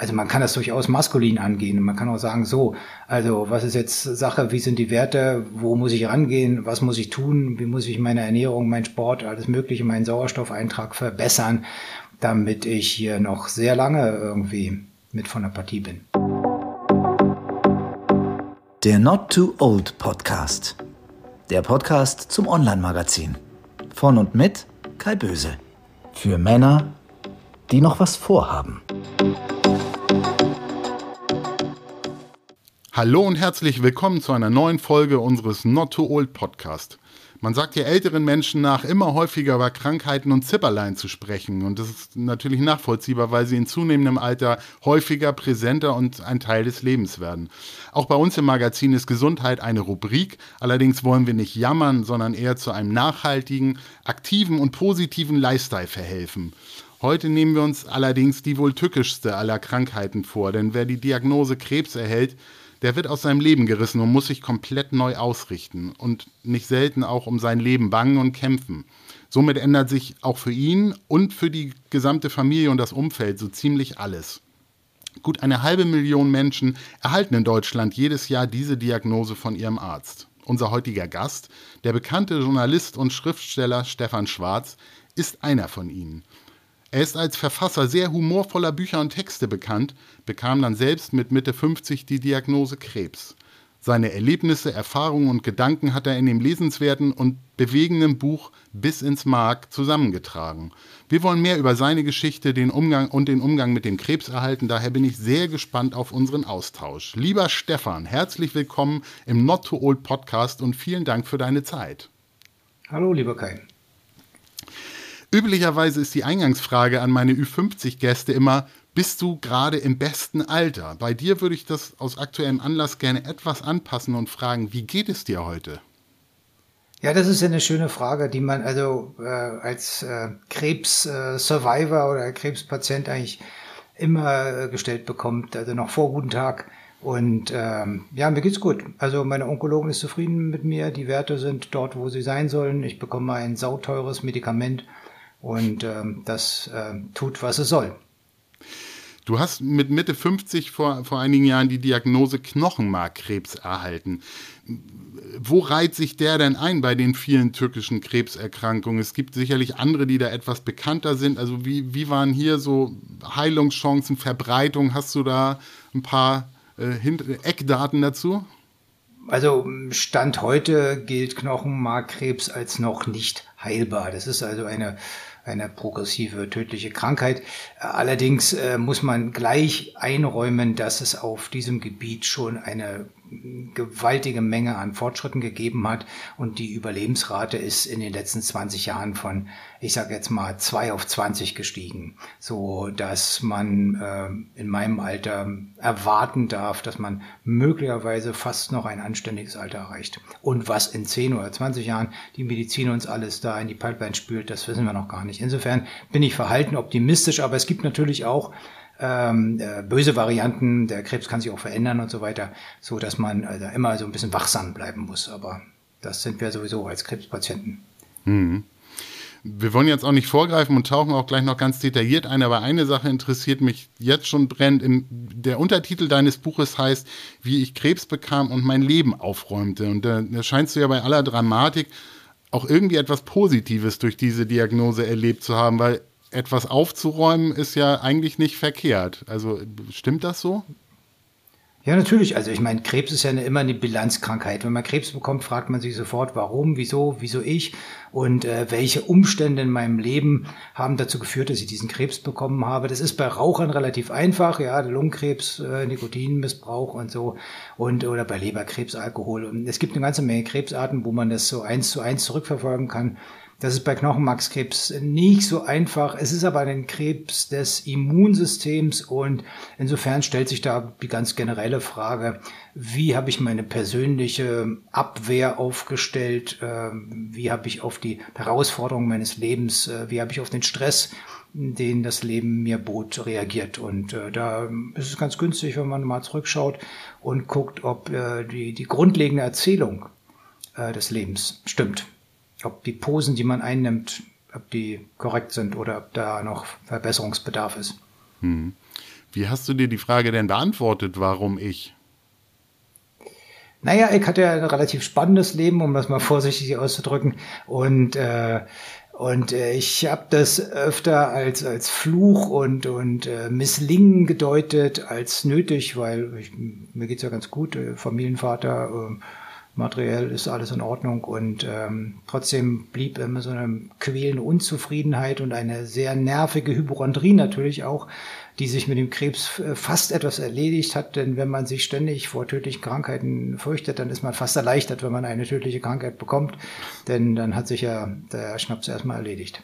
Also man kann das durchaus maskulin angehen. Man kann auch sagen, so, also was ist jetzt Sache, wie sind die Werte, wo muss ich rangehen, was muss ich tun, wie muss ich meine Ernährung, mein Sport, alles Mögliche, meinen Sauerstoffeintrag verbessern, damit ich hier noch sehr lange irgendwie mit von der Partie bin. Der Not Too Old Podcast. Der Podcast zum Online-Magazin. Von und mit Kai Böse. Für Männer, die noch was vorhaben. Hallo und herzlich willkommen zu einer neuen Folge unseres Not Too Old Podcast. Man sagt ja älteren Menschen nach, immer häufiger über Krankheiten und Zipperlein zu sprechen. Und das ist natürlich nachvollziehbar, weil sie in zunehmendem Alter häufiger, präsenter und ein Teil des Lebens werden. Auch bei uns im Magazin ist Gesundheit eine Rubrik. Allerdings wollen wir nicht jammern, sondern eher zu einem nachhaltigen, aktiven und positiven Lifestyle verhelfen. Heute nehmen wir uns allerdings die wohl tückischste aller Krankheiten vor, denn wer die Diagnose Krebs erhält, der wird aus seinem Leben gerissen und muss sich komplett neu ausrichten und nicht selten auch um sein Leben bangen und kämpfen. Somit ändert sich auch für ihn und für die gesamte Familie und das Umfeld so ziemlich alles. Gut eine halbe Million Menschen erhalten in Deutschland jedes Jahr diese Diagnose von ihrem Arzt. Unser heutiger Gast, der bekannte Journalist und Schriftsteller Stefan Schwarz, ist einer von ihnen. Er ist als Verfasser sehr humorvoller Bücher und Texte bekannt, bekam dann selbst mit Mitte 50 die Diagnose Krebs. Seine Erlebnisse, Erfahrungen und Gedanken hat er in dem lesenswerten und bewegenden Buch Bis ins Mark zusammengetragen. Wir wollen mehr über seine Geschichte den Umgang und den Umgang mit dem Krebs erhalten, daher bin ich sehr gespannt auf unseren Austausch. Lieber Stefan, herzlich willkommen im Not to Old Podcast und vielen Dank für deine Zeit. Hallo, lieber Kai. Üblicherweise ist die Eingangsfrage an meine Ü50-Gäste immer, bist du gerade im besten Alter? Bei dir würde ich das aus aktuellem Anlass gerne etwas anpassen und fragen, wie geht es dir heute? Ja, das ist ja eine schöne Frage, die man also äh, als äh, Krebs-Survivor äh, oder Krebspatient eigentlich immer äh, gestellt bekommt, also noch vor guten Tag. Und ähm, ja, mir geht's gut. Also meine Onkologin ist zufrieden mit mir, die Werte sind dort, wo sie sein sollen. Ich bekomme ein sauteures Medikament und ähm, das äh, tut, was es soll. Du hast mit Mitte 50 vor, vor einigen Jahren die Diagnose Knochenmarkkrebs erhalten. Wo reiht sich der denn ein bei den vielen türkischen Krebserkrankungen? Es gibt sicherlich andere, die da etwas bekannter sind. Also wie, wie waren hier so Heilungschancen, Verbreitung? Hast du da ein paar äh, Eckdaten dazu? Also Stand heute gilt Knochenmarkkrebs als noch nicht heilbar. Das ist also eine eine progressive tödliche Krankheit. Allerdings äh, muss man gleich einräumen, dass es auf diesem Gebiet schon eine gewaltige Menge an Fortschritten gegeben hat und die Überlebensrate ist in den letzten 20 Jahren von, ich sage jetzt mal, 2 auf 20 gestiegen, so dass man äh, in meinem Alter erwarten darf, dass man möglicherweise fast noch ein anständiges Alter erreicht. Und was in 10 oder 20 Jahren die Medizin uns alles da in die Pipeline spült, das wissen wir noch gar nicht. Insofern bin ich verhalten optimistisch, aber es gibt natürlich auch ähm, äh, böse Varianten, der Krebs kann sich auch verändern und so weiter, so dass man also immer so ein bisschen wachsam bleiben muss. Aber das sind wir sowieso als Krebspatienten. Mhm. Wir wollen jetzt auch nicht vorgreifen und tauchen auch gleich noch ganz detailliert ein, aber eine Sache interessiert mich jetzt schon brennend. Der Untertitel deines Buches heißt, wie ich Krebs bekam und mein Leben aufräumte. Und da, da scheinst du ja bei aller Dramatik auch irgendwie etwas Positives durch diese Diagnose erlebt zu haben, weil etwas aufzuräumen ist ja eigentlich nicht verkehrt. Also stimmt das so? Ja, natürlich. Also ich meine, Krebs ist ja eine, immer eine Bilanzkrankheit. Wenn man Krebs bekommt, fragt man sich sofort, warum, wieso, wieso ich und äh, welche Umstände in meinem Leben haben dazu geführt, dass ich diesen Krebs bekommen habe. Das ist bei Rauchern relativ einfach, ja, Lungenkrebs, äh, Nikotinmissbrauch und so und oder bei Leberkrebs, Alkohol. Und es gibt eine ganze Menge Krebsarten, wo man das so eins zu eins zurückverfolgen kann. Das ist bei Knochenmarkskrebs nicht so einfach. Es ist aber ein Krebs des Immunsystems und insofern stellt sich da die ganz generelle Frage, wie habe ich meine persönliche Abwehr aufgestellt, ähm, wie habe ich auf die Herausforderungen meines Lebens, äh, wie habe ich auf den Stress, den das Leben mir bot, reagiert. Und äh, da ist es ganz günstig, wenn man mal zurückschaut und guckt, ob äh, die, die grundlegende Erzählung des Lebens stimmt ob die Posen, die man einnimmt, ob die korrekt sind oder ob da noch Verbesserungsbedarf ist. Hm. Wie hast du dir die Frage denn beantwortet, warum ich? Naja, ich hatte ja ein relativ spannendes Leben, um das mal vorsichtig auszudrücken. Und äh, und äh, ich habe das öfter als, als Fluch und, und äh, Misslingen gedeutet als nötig, weil ich, mir geht's ja ganz gut, äh, Familienvater, äh, materiell ist alles in Ordnung und ähm, trotzdem blieb immer so eine quälende Unzufriedenheit und eine sehr nervige Hypochondrie natürlich auch, die sich mit dem Krebs äh, fast etwas erledigt hat, denn wenn man sich ständig vor tödlichen Krankheiten fürchtet, dann ist man fast erleichtert, wenn man eine tödliche Krankheit bekommt, denn dann hat sich ja der Schnaps erstmal erledigt.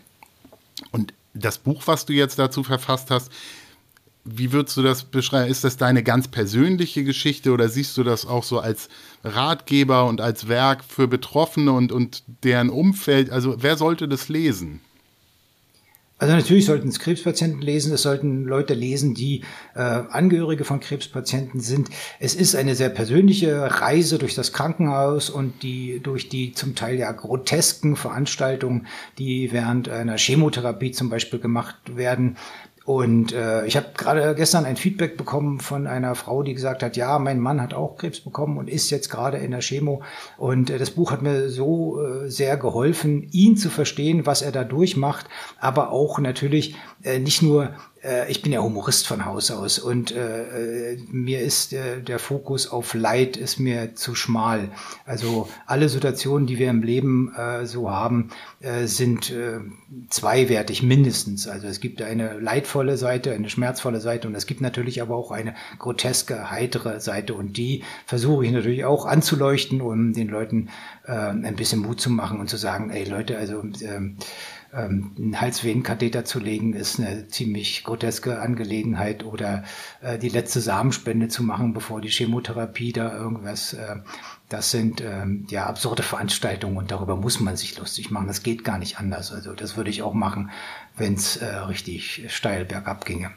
Und das Buch, was du jetzt dazu verfasst hast, wie würdest du das beschreiben? Ist das deine ganz persönliche Geschichte oder siehst du das auch so als Ratgeber und als Werk für Betroffene und, und deren Umfeld? Also wer sollte das lesen? Also natürlich sollten es Krebspatienten lesen, es sollten Leute lesen, die äh, Angehörige von Krebspatienten sind. Es ist eine sehr persönliche Reise durch das Krankenhaus und die durch die zum Teil ja grotesken Veranstaltungen, die während einer Chemotherapie zum Beispiel gemacht werden, und äh, ich habe gerade gestern ein Feedback bekommen von einer Frau, die gesagt hat, ja, mein Mann hat auch Krebs bekommen und ist jetzt gerade in der Chemo. Und äh, das Buch hat mir so äh, sehr geholfen, ihn zu verstehen, was er da durchmacht, aber auch natürlich äh, nicht nur äh, ich bin ja Humorist von Haus aus und äh, äh, mir ist äh, der Fokus auf Leid ist mir zu schmal. Also alle Situationen, die wir im Leben äh, so haben, äh, sind äh, zweiwertig mindestens. Also es gibt eine leidvolle Seite, eine schmerzvolle Seite und es gibt natürlich aber auch eine groteske, heitere Seite und die versuche ich natürlich auch anzuleuchten, um den Leuten äh, ein bisschen Mut zu machen und zu sagen, ey Leute, also äh, ähm, einen Halsvenenkatheter zu legen, ist eine ziemlich groteske Angelegenheit oder äh, die letzte Samenspende zu machen, bevor die Chemotherapie da irgendwas, äh, das sind ähm, ja absurde Veranstaltungen und darüber muss man sich lustig machen. Das geht gar nicht anders. Also das würde ich auch machen, wenn es äh, richtig steil bergab ginge.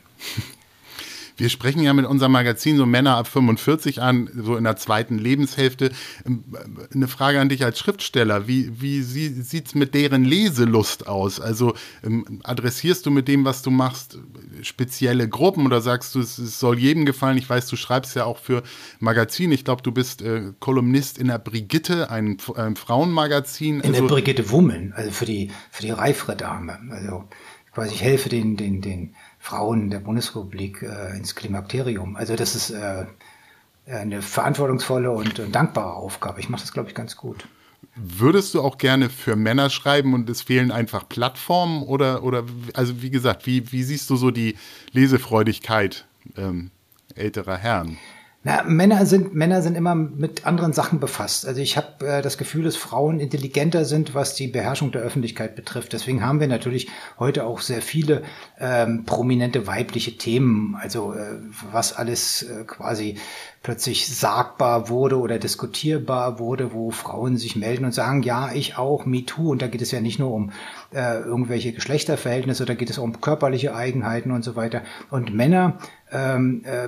Wir sprechen ja mit unserem Magazin so Männer ab 45 an, so in der zweiten Lebenshälfte. Ähm, eine Frage an dich als Schriftsteller. Wie, wie sieht es mit deren Leselust aus? Also ähm, adressierst du mit dem, was du machst, spezielle Gruppen oder sagst du, es, es soll jedem gefallen? Ich weiß, du schreibst ja auch für Magazin. Ich glaube, du bist äh, Kolumnist in der Brigitte, einem, einem Frauenmagazin. In also, der Brigitte Woman, also für die, für die reifere Dame. Also quasi ich helfe den, den, den Frauen der Bundesrepublik äh, ins Klimakterium. Also das ist äh, eine verantwortungsvolle und, und dankbare Aufgabe. Ich mache das, glaube ich, ganz gut. Würdest du auch gerne für Männer schreiben und es fehlen einfach Plattformen oder, oder also wie gesagt, wie, wie siehst du so die Lesefreudigkeit ähm, älterer Herren? Na, Männer sind Männer sind immer mit anderen Sachen befasst. Also ich habe äh, das Gefühl, dass Frauen intelligenter sind, was die Beherrschung der Öffentlichkeit betrifft. Deswegen haben wir natürlich heute auch sehr viele ähm, prominente weibliche Themen. Also äh, was alles äh, quasi plötzlich sagbar wurde oder diskutierbar wurde, wo Frauen sich melden und sagen, ja, ich auch, me too. Und da geht es ja nicht nur um äh, irgendwelche Geschlechterverhältnisse, da geht es um körperliche Eigenheiten und so weiter. Und Männer ähm, äh,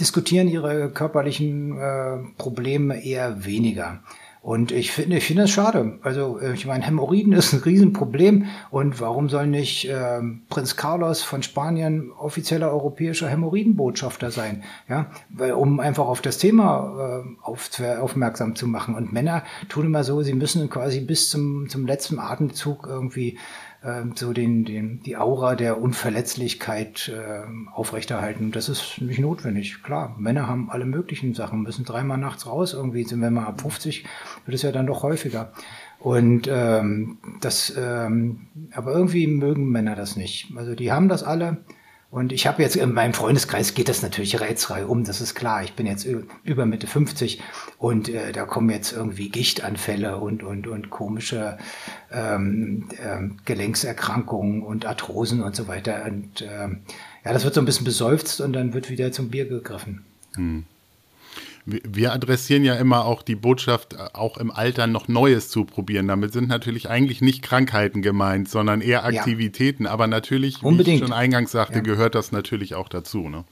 diskutieren ihre körperlichen äh, Probleme eher weniger. Und ich finde, ich finde es schade. Also äh, ich meine, Hämorrhoiden ist ein Riesenproblem. Und warum soll nicht äh, Prinz Carlos von Spanien offizieller europäischer Hämorrhoidenbotschafter sein? Ja, weil, um einfach auf das Thema äh, auf, aufmerksam zu machen. Und Männer tun immer so, sie müssen quasi bis zum, zum letzten Atemzug irgendwie ähm, so den, den, die Aura der Unverletzlichkeit äh, aufrechterhalten. Das ist nicht notwendig. Klar, Männer haben alle möglichen Sachen, müssen dreimal nachts raus. Irgendwie sind wir mal ab 50, wird es ja dann doch häufiger. Und ähm, das, ähm, aber irgendwie mögen Männer das nicht. Also die haben das alle und ich habe jetzt in meinem Freundeskreis geht das natürlich rätselfrei um, das ist klar. Ich bin jetzt über Mitte 50 und äh, da kommen jetzt irgendwie Gichtanfälle und und und komische ähm, äh, Gelenkserkrankungen und Arthrosen und so weiter. Und äh, ja, das wird so ein bisschen besäuft und dann wird wieder zum Bier gegriffen. Hm wir adressieren ja immer auch die Botschaft, äh, auch im Alter noch Neues zu probieren. Damit sind natürlich eigentlich nicht Krankheiten gemeint, sondern eher Aktivitäten. Ja. Aber natürlich, Unbedingt. wie ich schon eingangs sagte, ja. gehört das natürlich auch dazu. Ne?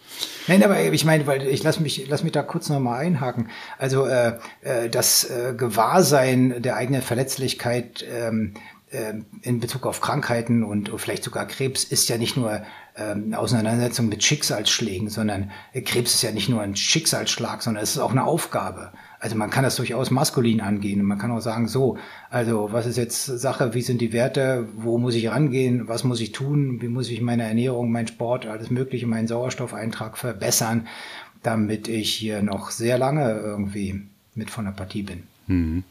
Nein, aber ich meine, weil ich lass mich, lass mich da kurz nochmal einhaken. Also äh, äh, das äh, Gewahrsein der eigenen Verletzlichkeit ähm, ähm, in Bezug auf Krankheiten und vielleicht sogar Krebs ist ja nicht nur ähm, Auseinandersetzung mit Schicksalsschlägen, sondern Krebs ist ja nicht nur ein Schicksalsschlag, sondern es ist auch eine Aufgabe. Also man kann das durchaus maskulin angehen und man kann auch sagen, so, also was ist jetzt Sache, wie sind die Werte, wo muss ich rangehen, was muss ich tun, wie muss ich meine Ernährung, mein Sport, alles Mögliche, meinen Sauerstoffeintrag verbessern, damit ich hier noch sehr lange irgendwie mit von der Partie bin. Mhm.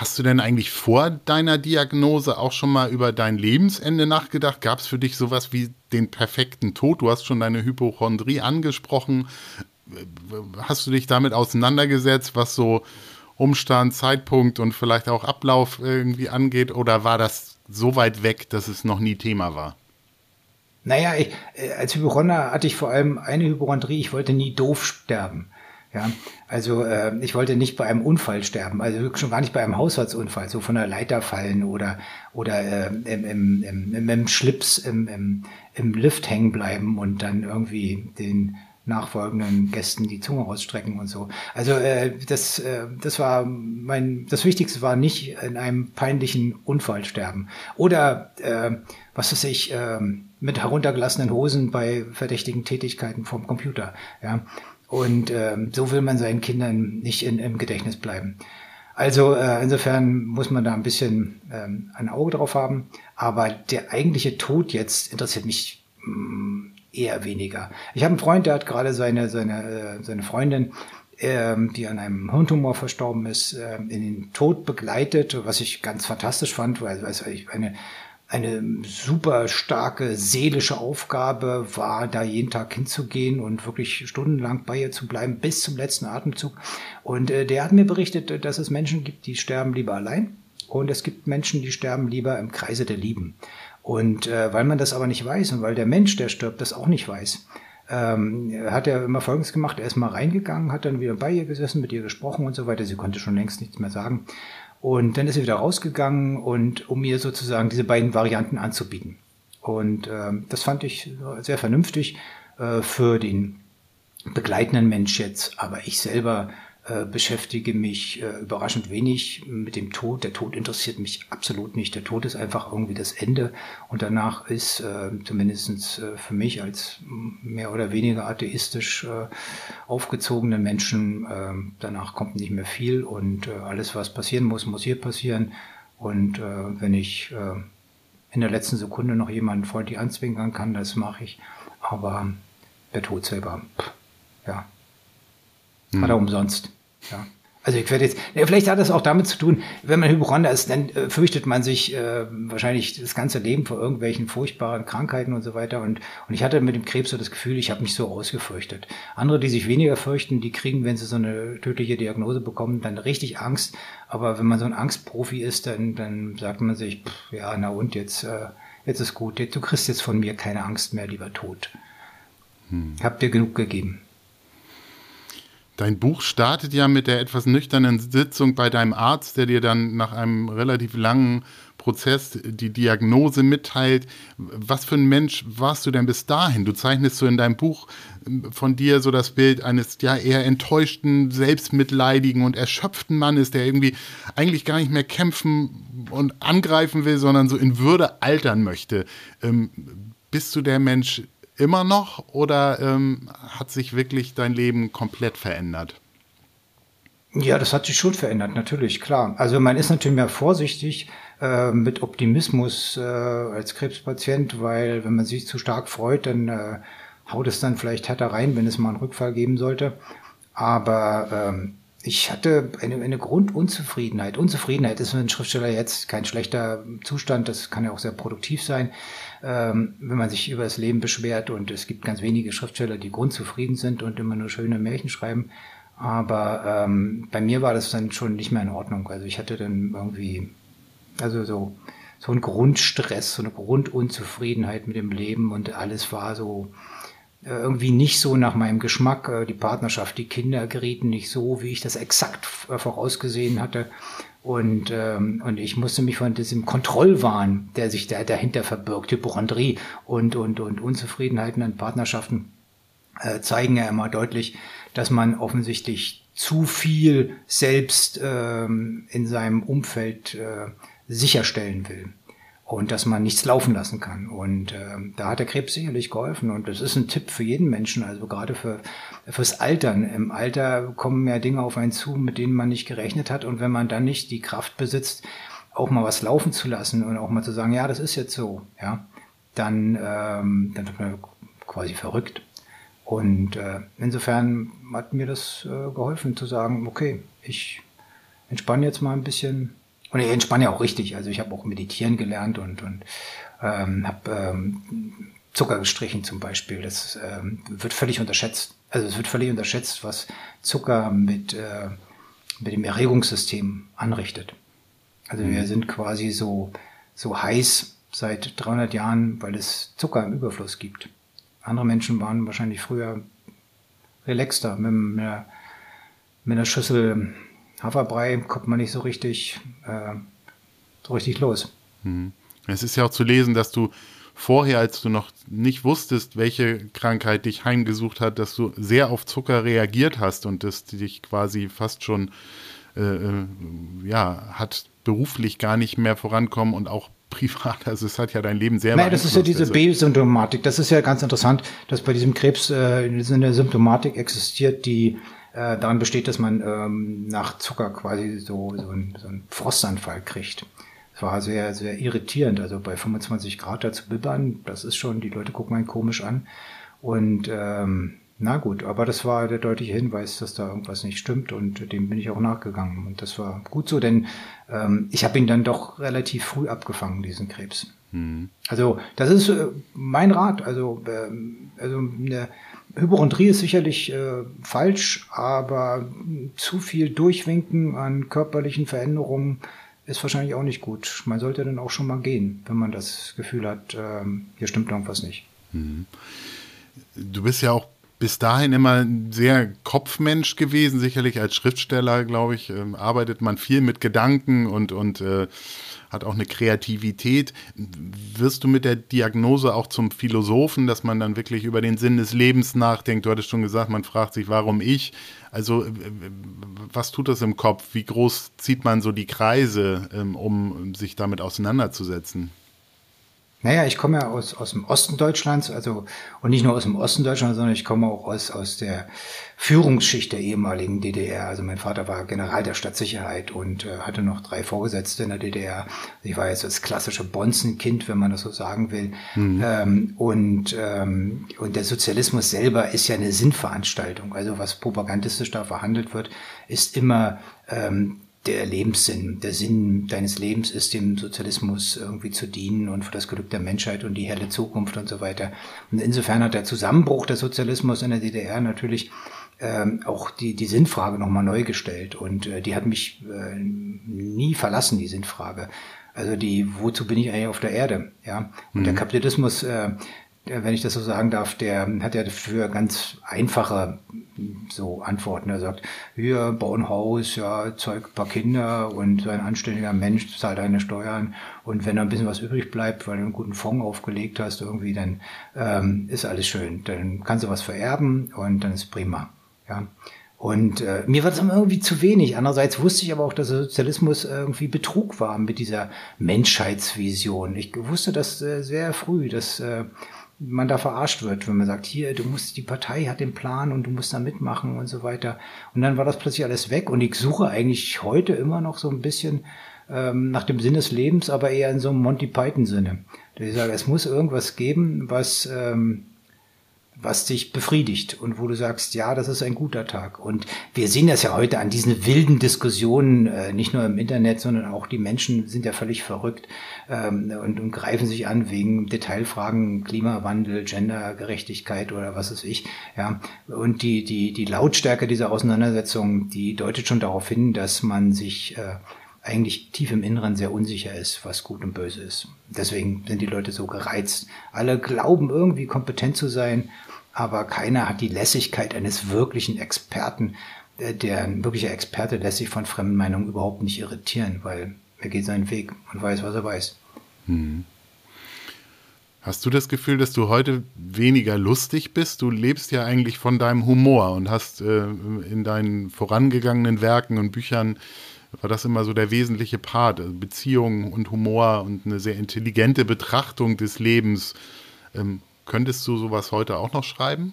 Hast du denn eigentlich vor deiner Diagnose auch schon mal über dein Lebensende nachgedacht? Gab es für dich sowas wie den perfekten Tod? Du hast schon deine Hypochondrie angesprochen. Hast du dich damit auseinandergesetzt, was so Umstand, Zeitpunkt und vielleicht auch Ablauf irgendwie angeht? Oder war das so weit weg, dass es noch nie Thema war? Naja, ich, äh, als Hypochonder hatte ich vor allem eine Hypochondrie, ich wollte nie doof sterben. Ja, also äh, ich wollte nicht bei einem Unfall sterben, also schon gar nicht bei einem Haushaltsunfall, so von der Leiter fallen oder oder äh, im, im, im, im Schlips im, im, im Lift hängen bleiben und dann irgendwie den nachfolgenden Gästen die Zunge rausstrecken und so. Also äh, das, äh, das war mein, das Wichtigste war nicht in einem peinlichen Unfall sterben oder äh, was weiß ich äh, mit heruntergelassenen Hosen bei verdächtigen Tätigkeiten vom Computer. Ja, und ähm, so will man seinen Kindern nicht in, im Gedächtnis bleiben. Also äh, insofern muss man da ein bisschen ähm, ein Auge drauf haben. Aber der eigentliche Tod jetzt interessiert mich mh, mm, eher weniger. Ich habe einen Freund, der hat gerade seine, seine, äh, seine Freundin, ähm, die an einem Hirntumor verstorben ist, äh, in den Tod begleitet, was ich ganz fantastisch fand, weil, weil ich eine eine super starke seelische Aufgabe war, da jeden Tag hinzugehen und wirklich stundenlang bei ihr zu bleiben, bis zum letzten Atemzug. Und äh, der hat mir berichtet, dass es Menschen gibt, die sterben lieber allein und es gibt Menschen, die sterben lieber im Kreise der Lieben. Und äh, weil man das aber nicht weiß und weil der Mensch, der stirbt, das auch nicht weiß, ähm, hat er immer Folgendes gemacht. Er ist mal reingegangen, hat dann wieder bei ihr gesessen, mit ihr gesprochen und so weiter. Sie konnte schon längst nichts mehr sagen. Und dann ist er wieder rausgegangen und um mir sozusagen diese beiden Varianten anzubieten. Und ähm, das fand ich sehr vernünftig äh, für den begleitenden Mensch jetzt. Aber ich selber äh, beschäftige mich äh, überraschend wenig mit dem Tod. Der Tod interessiert mich absolut nicht. Der Tod ist einfach irgendwie das Ende und danach ist äh, zumindest äh, für mich als mehr oder weniger atheistisch äh, aufgezogenen Menschen, äh, danach kommt nicht mehr viel und äh, alles, was passieren muss, muss hier passieren. Und äh, wenn ich äh, in der letzten Sekunde noch jemanden freundlich anzwinkern kann, das mache ich. Aber der Tod selber, ja, hm. Hat er umsonst. Ja. Also ich werde jetzt, ja, vielleicht hat das auch damit zu tun, wenn man Hypochonder ist, dann äh, fürchtet man sich äh, wahrscheinlich das ganze Leben vor irgendwelchen furchtbaren Krankheiten und so weiter. Und, und ich hatte mit dem Krebs so das Gefühl, ich habe mich so ausgefürchtet. Andere, die sich weniger fürchten, die kriegen, wenn sie so eine tödliche Diagnose bekommen, dann richtig Angst. Aber wenn man so ein Angstprofi ist, dann, dann sagt man sich, pff, ja, na und jetzt, äh, jetzt ist gut, du kriegst jetzt von mir keine Angst mehr, lieber Tod. Hm. Hab dir genug gegeben. Dein Buch startet ja mit der etwas nüchternen Sitzung bei deinem Arzt, der dir dann nach einem relativ langen Prozess die Diagnose mitteilt. Was für ein Mensch warst du denn bis dahin? Du zeichnest so in deinem Buch ähm, von dir so das Bild eines ja eher enttäuschten, selbstmitleidigen und erschöpften Mannes, der irgendwie eigentlich gar nicht mehr kämpfen und angreifen will, sondern so in Würde altern möchte. Ähm, bist du der Mensch, immer noch oder ähm, hat sich wirklich dein Leben komplett verändert? Ja, das hat sich schon verändert, natürlich, klar. Also man ist natürlich mehr vorsichtig äh, mit Optimismus äh, als Krebspatient, weil wenn man sich zu stark freut, dann äh, haut es dann vielleicht härter rein, wenn es mal einen Rückfall geben sollte. Aber ähm, ich hatte eine, eine Grundunzufriedenheit. Unzufriedenheit ist für einen Schriftsteller jetzt kein schlechter Zustand, das kann ja auch sehr produktiv sein ähm, wenn man sich über das Leben beschwert. Und es gibt ganz wenige Schriftsteller, die grundzufrieden sind und immer nur schöne Märchen schreiben. Aber ähm, bei mir war das dann schon nicht mehr in Ordnung. Also ich hatte dann irgendwie, also so, so ein Grundstress, so eine Grundunzufriedenheit mit dem Leben und alles war so irgendwie nicht so nach meinem Geschmack. Äh, die Partnerschaft, die Kinder gerieten nicht so, wie ich das exakt vorausgesehen hatte. Und, ähm, und ich musste mich von diesem Kontrollwahn, der sich da dahinter verbirgt, Hypochondrie und, und, und Unzufriedenheiten an Partnerschaften, äh, zeigen ja immer deutlich, dass man offensichtlich zu viel selbst ähm, in seinem Umfeld äh, sicherstellen will und dass man nichts laufen lassen kann. Und äh, da hat der Krebs sicherlich geholfen. Und das ist ein Tipp für jeden Menschen, also gerade für fürs Altern. Im Alter kommen mehr Dinge auf einen zu, mit denen man nicht gerechnet hat. Und wenn man dann nicht die Kraft besitzt, auch mal was laufen zu lassen und auch mal zu sagen, ja, das ist jetzt so, ja, dann, ähm, dann wird man quasi verrückt. Und äh, insofern hat mir das äh, geholfen zu sagen, okay, ich entspanne jetzt mal ein bisschen und ich entspanne ja auch richtig. Also ich habe auch meditieren gelernt und, und ähm, habe ähm, Zucker gestrichen zum Beispiel. Das ähm, wird völlig unterschätzt. Also es wird völlig unterschätzt, was Zucker mit, äh, mit dem Erregungssystem anrichtet. Also wir mhm. sind quasi so, so heiß seit 300 Jahren, weil es Zucker im Überfluss gibt. Andere Menschen waren wahrscheinlich früher relaxter mit, einer, mit einer Schüssel Haferbrei kommt man nicht so richtig, äh, so richtig los. Mhm. Es ist ja auch zu lesen, dass du vorher, als du noch nicht wusstest, welche Krankheit dich heimgesucht hat, dass du sehr auf Zucker reagiert hast und das dich quasi fast schon äh, äh ja, hat beruflich gar nicht mehr vorankommen und auch privat. Also es hat ja dein Leben sehr Nein, das ist ja diese also. B-Symptomatik. Das ist ja ganz interessant, dass bei diesem Krebs äh, eine Symptomatik existiert, die äh, daran besteht, dass man ähm, nach Zucker quasi so, so, ein, so einen Frostanfall kriegt. Es war sehr, sehr irritierend. Also bei 25 Grad da zu bibbern, das ist schon, die Leute gucken einen komisch an. Und ähm, na gut, aber das war der deutliche Hinweis, dass da irgendwas nicht stimmt und dem bin ich auch nachgegangen. Und das war gut so, denn ähm, ich habe ihn dann doch relativ früh abgefangen, diesen Krebs. Mhm. Also das ist äh, mein Rat. Also, ähm, also eine Hypochondrie ist sicherlich äh, falsch, aber zu viel Durchwinken an körperlichen Veränderungen ist wahrscheinlich auch nicht gut. Man sollte dann auch schon mal gehen, wenn man das Gefühl hat, äh, hier stimmt irgendwas nicht. Mhm. Du bist ja auch bis dahin immer ein sehr Kopfmensch gewesen, sicherlich als Schriftsteller, glaube ich, äh, arbeitet man viel mit Gedanken und, und äh, hat auch eine Kreativität. Wirst du mit der Diagnose auch zum Philosophen, dass man dann wirklich über den Sinn des Lebens nachdenkt? Du hattest schon gesagt, man fragt sich, warum ich? Also, äh, was tut das im Kopf? Wie groß zieht man so die Kreise, ähm, um sich damit auseinanderzusetzen? Naja, ich komme ja aus, aus dem Osten Deutschlands, also und nicht nur aus dem Osten Deutschlands, sondern ich komme auch aus, aus der Führungsschicht der ehemaligen DDR. Also mein Vater war General der Stadtsicherheit und äh, hatte noch drei Vorgesetzte in der DDR. Ich war jetzt das klassische Bonzenkind, wenn man das so sagen will. Mhm. Ähm, und, ähm, und der Sozialismus selber ist ja eine Sinnveranstaltung. Also was propagandistisch da verhandelt wird, ist immer ähm, der Lebenssinn, der Sinn deines Lebens ist, dem Sozialismus irgendwie zu dienen und für das Glück der Menschheit und die helle Zukunft und so weiter. Und insofern hat der Zusammenbruch des Sozialismus in der DDR natürlich ähm, auch die, die Sinnfrage nochmal neu gestellt und äh, die hat mich äh, nie verlassen, die Sinnfrage. Also die, wozu bin ich eigentlich auf der Erde? Ja, und mhm. der Kapitalismus äh, wenn ich das so sagen darf, der hat ja dafür ganz einfache so Antworten. Er sagt, wir bauen Haus, ja, zeug ein paar Kinder und so ein anständiger Mensch zahlt deine Steuern und wenn da ein bisschen was übrig bleibt, weil du einen guten Fonds aufgelegt hast irgendwie, dann ähm, ist alles schön. Dann kannst du was vererben und dann ist prima. Ja. Und äh, mir war das irgendwie zu wenig. Andererseits wusste ich aber auch, dass der Sozialismus irgendwie Betrug war mit dieser Menschheitsvision. Ich wusste das äh, sehr früh, dass äh, man da verarscht wird, wenn man sagt, hier, du musst, die Partei hat den Plan und du musst da mitmachen und so weiter. Und dann war das plötzlich alles weg und ich suche eigentlich heute immer noch so ein bisschen ähm, nach dem Sinn des Lebens, aber eher in so einem Monty Python-Sinne. Ich sage, es muss irgendwas geben, was ähm, was dich befriedigt und wo du sagst, ja, das ist ein guter Tag. Und wir sehen das ja heute an diesen wilden Diskussionen, äh, nicht nur im Internet, sondern auch die Menschen sind ja völlig verrückt ähm, und, und greifen sich an wegen Detailfragen, Klimawandel, Gendergerechtigkeit oder was weiß ich. Ja, und die die die Lautstärke dieser Auseinandersetzung, die deutet schon darauf hin, dass man sich äh, eigentlich tief im Inneren sehr unsicher ist, was gut und böse ist. Deswegen sind die Leute so gereizt. Alle glauben irgendwie kompetent zu sein aber keiner hat die Lässigkeit eines wirklichen Experten. Äh, der ein wirklicher Experte lässt sich von fremden Meinungen überhaupt nicht irritieren, weil er geht seinen Weg und weiß, was er weiß. Hm. Hast du das Gefühl, dass du heute weniger lustig bist? Du lebst ja eigentlich von deinem Humor und hast äh, in deinen vorangegangenen Werken und Büchern war das immer so der wesentliche Part. Also Beziehungen und Humor und eine sehr intelligente Betrachtung des Lebens. Ähm, könntest du sowas heute auch noch schreiben?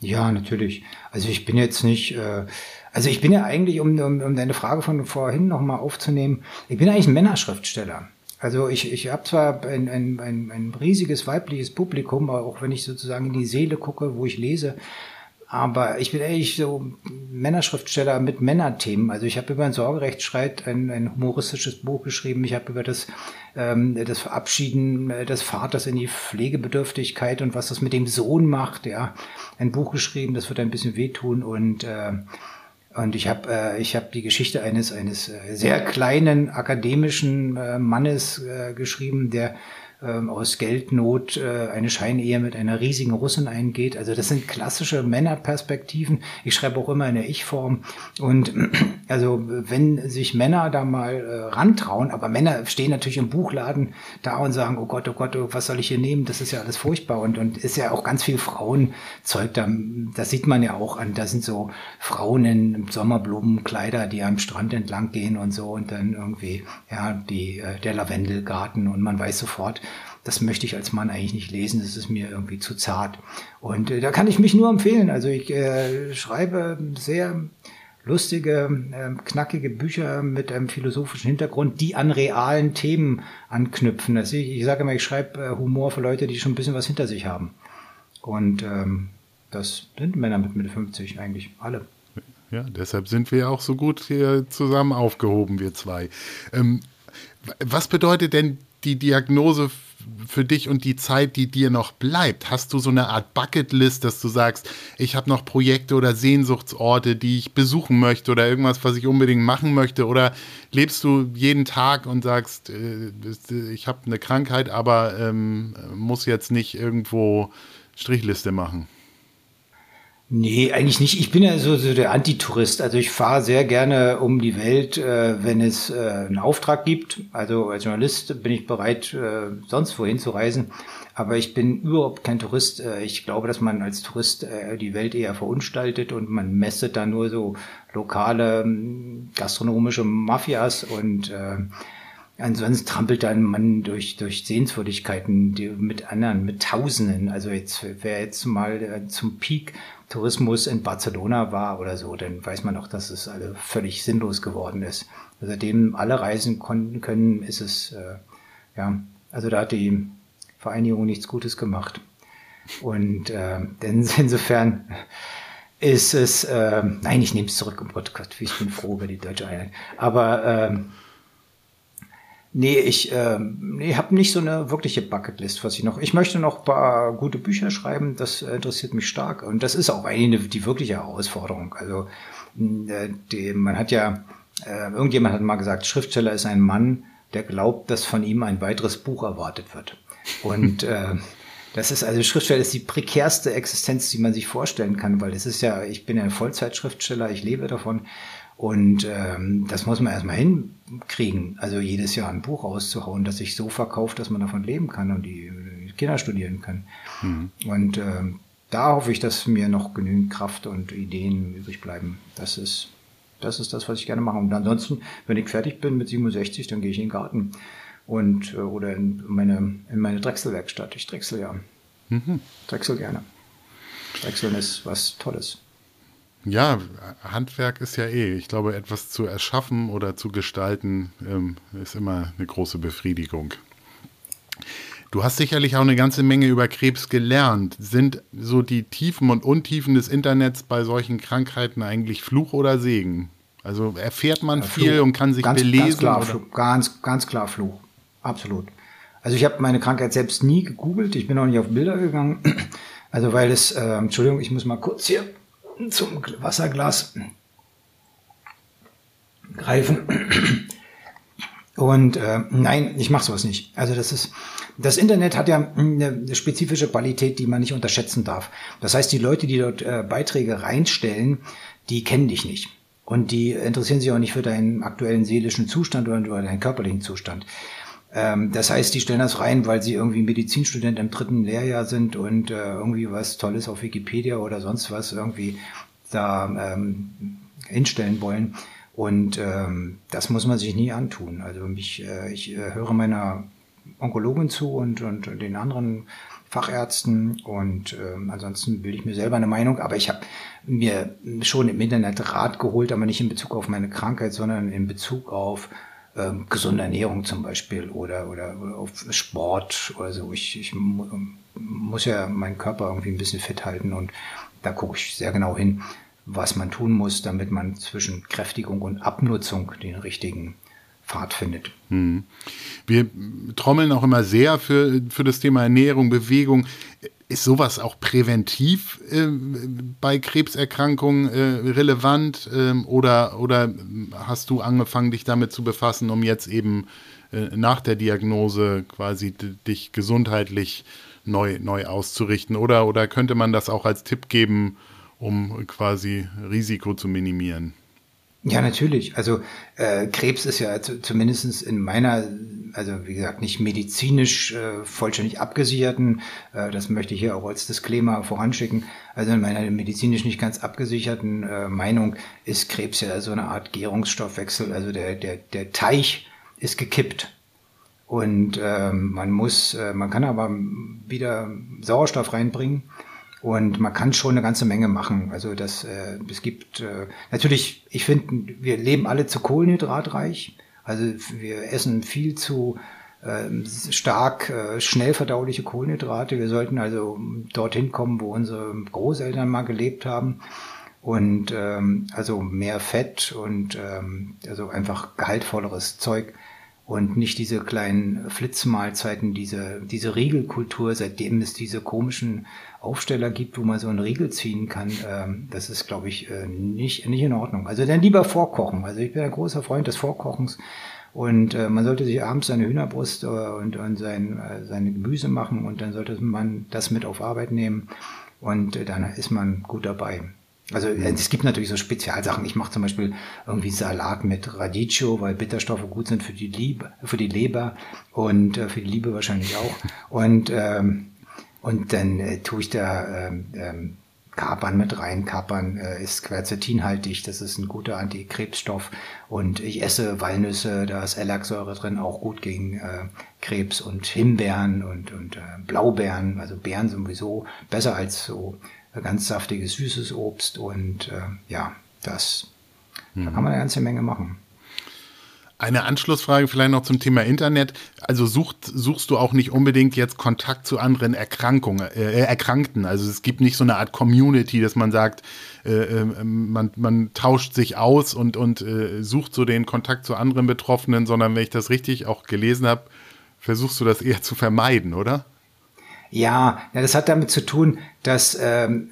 Ja, natürlich. Also ich bin jetzt nicht, äh, also ich bin ja eigentlich, um, um, um deine Frage von vorhin nochmal aufzunehmen, ich bin eigentlich ein Männerschriftsteller. Also ich, ich habe zwar ein, ein, ein, ein riesiges weibliches Publikum, auch wenn ich sozusagen in die Seele gucke, wo ich lese, aber ich bin ehrlich so Männerschriftsteller mit Männerthemen. Also ich habe über ein Sorgerechtsstreit ein, ein humoristisches Buch geschrieben. Ich habe über das, ähm, das Verabschieden des Vaters in die Pflegebedürftigkeit und was das mit dem Sohn macht, ja, ein Buch geschrieben. Das wird ein bisschen wehtun und äh, und ich habe äh, ich habe die Geschichte eines eines äh, sehr kleinen akademischen äh, Mannes äh, geschrieben, der ähm, aus Geldnot äh, eine Scheinehe mit einer riesigen Russin eingeht. Also das sind klassische Männerperspektiven. Ich schreibe auch immer in der Ich-Form. Und also wenn sich Männer da mal äh, rantrauen, aber Männer stehen natürlich im Buchladen da und sagen, oh Gott, oh Gott, oh, was soll ich hier nehmen? Das ist ja alles furchtbar. Und, und ist ja auch ganz viel Frauenzeug da. Das sieht man ja auch an. Da sind so Frauen in Sommerblumenkleider, die am Strand entlang gehen und so und dann irgendwie, ja, die, äh, der Lavendelgarten und man weiß sofort, das möchte ich als Mann eigentlich nicht lesen, das ist mir irgendwie zu zart. Und äh, da kann ich mich nur empfehlen. Also ich äh, schreibe sehr lustige, äh, knackige Bücher mit einem philosophischen Hintergrund, die an realen Themen anknüpfen. Also ich, ich sage immer, ich schreibe äh, Humor für Leute, die schon ein bisschen was hinter sich haben. Und ähm, das sind Männer mit Mitte 50 eigentlich, alle. Ja, deshalb sind wir auch so gut hier zusammen aufgehoben, wir zwei. Ähm, was bedeutet denn die Diagnose für dich und die Zeit, die dir noch bleibt? Hast du so eine Art Bucketlist, dass du sagst, ich habe noch Projekte oder Sehnsuchtsorte, die ich besuchen möchte oder irgendwas, was ich unbedingt machen möchte? Oder lebst du jeden Tag und sagst, äh, ich habe eine Krankheit, aber ähm, muss jetzt nicht irgendwo Strichliste machen? Nee, eigentlich nicht. Ich bin ja so, so der Antitourist. Also ich fahre sehr gerne um die Welt, äh, wenn es äh, einen Auftrag gibt. Also als Journalist bin ich bereit, äh, sonst wohin zu reisen. Aber ich bin überhaupt kein Tourist. Äh, ich glaube, dass man als Tourist äh, die Welt eher verunstaltet und man messet da nur so lokale ähm, gastronomische Mafias und äh, Ansonsten trampelt dann man durch, durch Sehenswürdigkeiten die, mit anderen, mit Tausenden. Also jetzt, wer jetzt mal äh, zum Peak Tourismus in Barcelona war oder so, dann weiß man auch, dass es alle völlig sinnlos geworden ist. Also seitdem alle reisen konnten können, ist es, äh, ja, also da hat die Vereinigung nichts Gutes gemacht. Und äh, denn insofern ist es, äh, nein, ich nehme es zurück, Gott, Gott, ich bin froh über die deutsche Einheit. Aber äh, Nee, ich ähm, nee, habe nicht so eine wirkliche Bucketlist, was ich noch. Ich möchte noch paar gute Bücher schreiben, das interessiert mich stark. Und das ist auch eine die wirkliche Herausforderung. Also äh, die, man hat ja, äh, irgendjemand hat mal gesagt, Schriftsteller ist ein Mann, der glaubt, dass von ihm ein weiteres Buch erwartet wird. Und äh, das ist also Schriftsteller ist die prekärste Existenz, die man sich vorstellen kann, weil es ist ja, ich bin ja ein Vollzeitschriftsteller, ich lebe davon. Und ähm, das muss man erstmal hinkriegen, also jedes Jahr ein Buch rauszuhauen, das sich so verkauft, dass man davon leben kann und die Kinder studieren können. Mhm. Und ähm, da hoffe ich, dass mir noch genügend Kraft und Ideen übrig bleiben. Das ist, das ist das, was ich gerne mache. Und ansonsten, wenn ich fertig bin mit 67, dann gehe ich in den Garten und äh, oder in meine, in meine Drechselwerkstatt. Ich drechsel ja. Mhm. Drechsel gerne. Drechseln ist was Tolles. Ja, Handwerk ist ja eh. Ich glaube, etwas zu erschaffen oder zu gestalten ähm, ist immer eine große Befriedigung. Du hast sicherlich auch eine ganze Menge über Krebs gelernt. Sind so die Tiefen und Untiefen des Internets bei solchen Krankheiten eigentlich Fluch oder Segen? Also erfährt man ja, viel Fluch. und kann sich ganz, belesen? Ganz klar, Fluch. Ganz, ganz klar Fluch. Absolut. Also ich habe meine Krankheit selbst nie gegoogelt. Ich bin auch nicht auf Bilder gegangen. Also weil es, äh, Entschuldigung, ich muss mal kurz hier zum Wasserglas greifen. Und äh, nein, ich mache sowas nicht. Also das ist, das Internet hat ja eine spezifische Qualität, die man nicht unterschätzen darf. Das heißt, die Leute, die dort äh, Beiträge reinstellen, die kennen dich nicht. Und die interessieren sich auch nicht für deinen aktuellen seelischen Zustand oder, oder deinen körperlichen Zustand. Ähm, das heißt, die stellen das rein, weil sie irgendwie Medizinstudent im dritten Lehrjahr sind und äh, irgendwie was Tolles auf Wikipedia oder sonst was irgendwie da ähm, hinstellen wollen. Und ähm, das muss man sich nie antun. Also mich, äh, ich äh, höre meiner Onkologin zu und, und den anderen Fachärzten und ähm, ansonsten bilde ich mir selber eine Meinung. Aber ich habe mir schon im Internet Rat geholt, aber nicht in Bezug auf meine Krankheit, sondern in Bezug auf ähm, gesunde Ernährung zum Beispiel oder, oder, auf Sport oder so. Ich, ich muss ja meinen Körper irgendwie ein bisschen fit halten und da gucke ich sehr genau hin, was man tun muss, damit man zwischen Kräftigung und Abnutzung den richtigen Pfad findet. Hm. Wir trommeln auch immer sehr für, für das Thema Ernährung, Bewegung. Ist sowas auch präventiv äh, bei Krebserkrankungen äh, relevant äh, oder, oder hast du angefangen, dich damit zu befassen, um jetzt eben äh, nach der Diagnose quasi dich gesundheitlich neu, neu auszurichten? Oder, oder könnte man das auch als Tipp geben, um quasi Risiko zu minimieren? Ja, natürlich. Also äh, Krebs ist ja zumindest in meiner, also wie gesagt, nicht medizinisch äh, vollständig abgesicherten, äh, das möchte ich hier auch als Disclaimer voranschicken, also in meiner medizinisch nicht ganz abgesicherten äh, Meinung ist Krebs ja so eine Art Gärungsstoffwechsel, also der, der, der Teich ist gekippt. Und ähm, man muss, äh, man kann aber wieder Sauerstoff reinbringen und man kann schon eine ganze Menge machen. Also das, äh, es gibt äh, natürlich, ich finde, wir leben alle zu kohlenhydratreich. Also wir essen viel zu äh, stark äh, schnell verdauliche Kohlenhydrate. Wir sollten also dorthin kommen, wo unsere Großeltern mal gelebt haben. Und ähm, also mehr Fett und ähm, also einfach gehaltvolleres Zeug und nicht diese kleinen Flitzmahlzeiten, diese, diese Riegelkultur, seitdem es diese komischen Aufsteller gibt, wo man so einen Riegel ziehen kann, ähm, das ist, glaube ich, äh, nicht, nicht in Ordnung. Also dann lieber vorkochen. Also ich bin ein großer Freund des Vorkochens. Und äh, man sollte sich abends seine Hühnerbrust äh, und, und sein, äh, seine Gemüse machen und dann sollte man das mit auf Arbeit nehmen und äh, dann ist man gut dabei. Also mhm. es gibt natürlich so Spezialsachen. Ich mache zum Beispiel irgendwie Salat mit Radicchio, weil Bitterstoffe gut sind für die Liebe, für die Leber und äh, für die Liebe wahrscheinlich auch. Und ähm, und dann äh, tue ich da ähm, ähm, Kapern mit rein. Kapern äh, ist quercetinhaltig, das ist ein guter Antikrebsstoff. Und ich esse Walnüsse, da ist Elaxsäure drin, auch gut gegen äh, Krebs und Himbeeren und, und äh, Blaubeeren, also Beeren sowieso besser als so ganz saftiges, süßes Obst und äh, ja, das, mhm. da kann man eine ganze Menge machen. Eine Anschlussfrage vielleicht noch zum Thema Internet. Also sucht, suchst du auch nicht unbedingt jetzt Kontakt zu anderen Erkrankungen, äh, Erkrankten. Also es gibt nicht so eine Art Community, dass man sagt, äh, äh, man, man tauscht sich aus und, und äh, sucht so den Kontakt zu anderen Betroffenen, sondern wenn ich das richtig auch gelesen habe, versuchst du das eher zu vermeiden, oder? Ja, ja, das hat damit zu tun, dass ähm,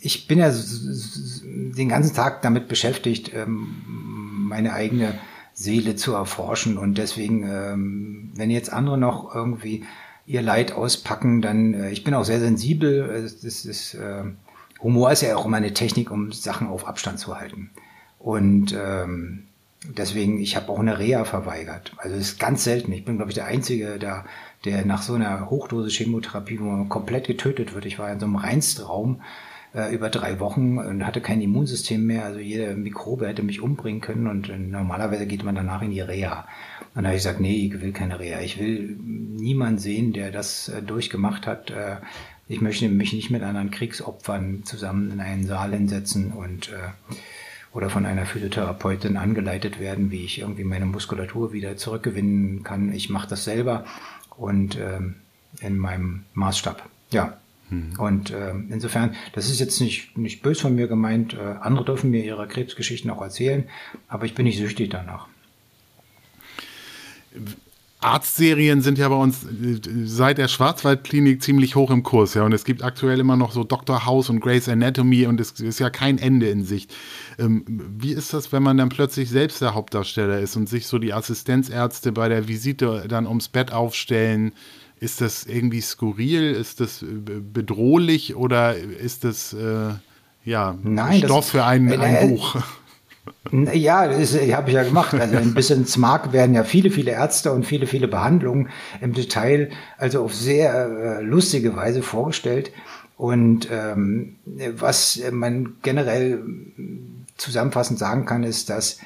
ich bin ja den ganzen Tag damit beschäftigt, ähm, meine eigene Seele zu erforschen und deswegen, ähm, wenn jetzt andere noch irgendwie ihr Leid auspacken, dann äh, ich bin auch sehr sensibel. Das ist, äh, Humor ist ja auch immer eine Technik, um Sachen auf Abstand zu halten. Und ähm, deswegen, ich habe auch eine Reha verweigert. Also es ist ganz selten. Ich bin, glaube ich, der Einzige, der der nach so einer Hochdosis Chemotherapie, wo man komplett getötet wird, ich war in so einem Reinstraum äh, über drei Wochen und hatte kein Immunsystem mehr, also jede Mikrobe hätte mich umbringen können und äh, normalerweise geht man danach in die Reha. Und da habe ich gesagt, nee, ich will keine Reha. Ich will niemanden sehen, der das äh, durchgemacht hat. Ich möchte mich nicht mit anderen Kriegsopfern zusammen in einen Saal hinsetzen und oder von einer Physiotherapeutin angeleitet werden, wie ich irgendwie meine Muskulatur wieder zurückgewinnen kann. Ich mache das selber und ähm, in meinem Maßstab. Ja. Hm. Und äh, insofern, das ist jetzt nicht, nicht bös von mir gemeint. Äh, andere dürfen mir ihre Krebsgeschichten auch erzählen, aber ich bin nicht süchtig danach. Arztserien sind ja bei uns seit der Schwarzwaldklinik ziemlich hoch im Kurs, ja. Und es gibt aktuell immer noch so Dr. House und Grey's Anatomy und es ist ja kein Ende in Sicht. Ähm, wie ist das, wenn man dann plötzlich selbst der Hauptdarsteller ist und sich so die Assistenzärzte bei der Visite dann ums Bett aufstellen? Ist das irgendwie skurril? Ist das äh, bedrohlich oder ist das äh, ja Nein, Stoff das, für ein, ein Buch? Ja, das habe ich ja gemacht. Also ein bisschen ins Mark werden ja viele, viele Ärzte und viele, viele Behandlungen im Detail, also auf sehr äh, lustige Weise vorgestellt. Und ähm, was man generell zusammenfassend sagen kann, ist, dass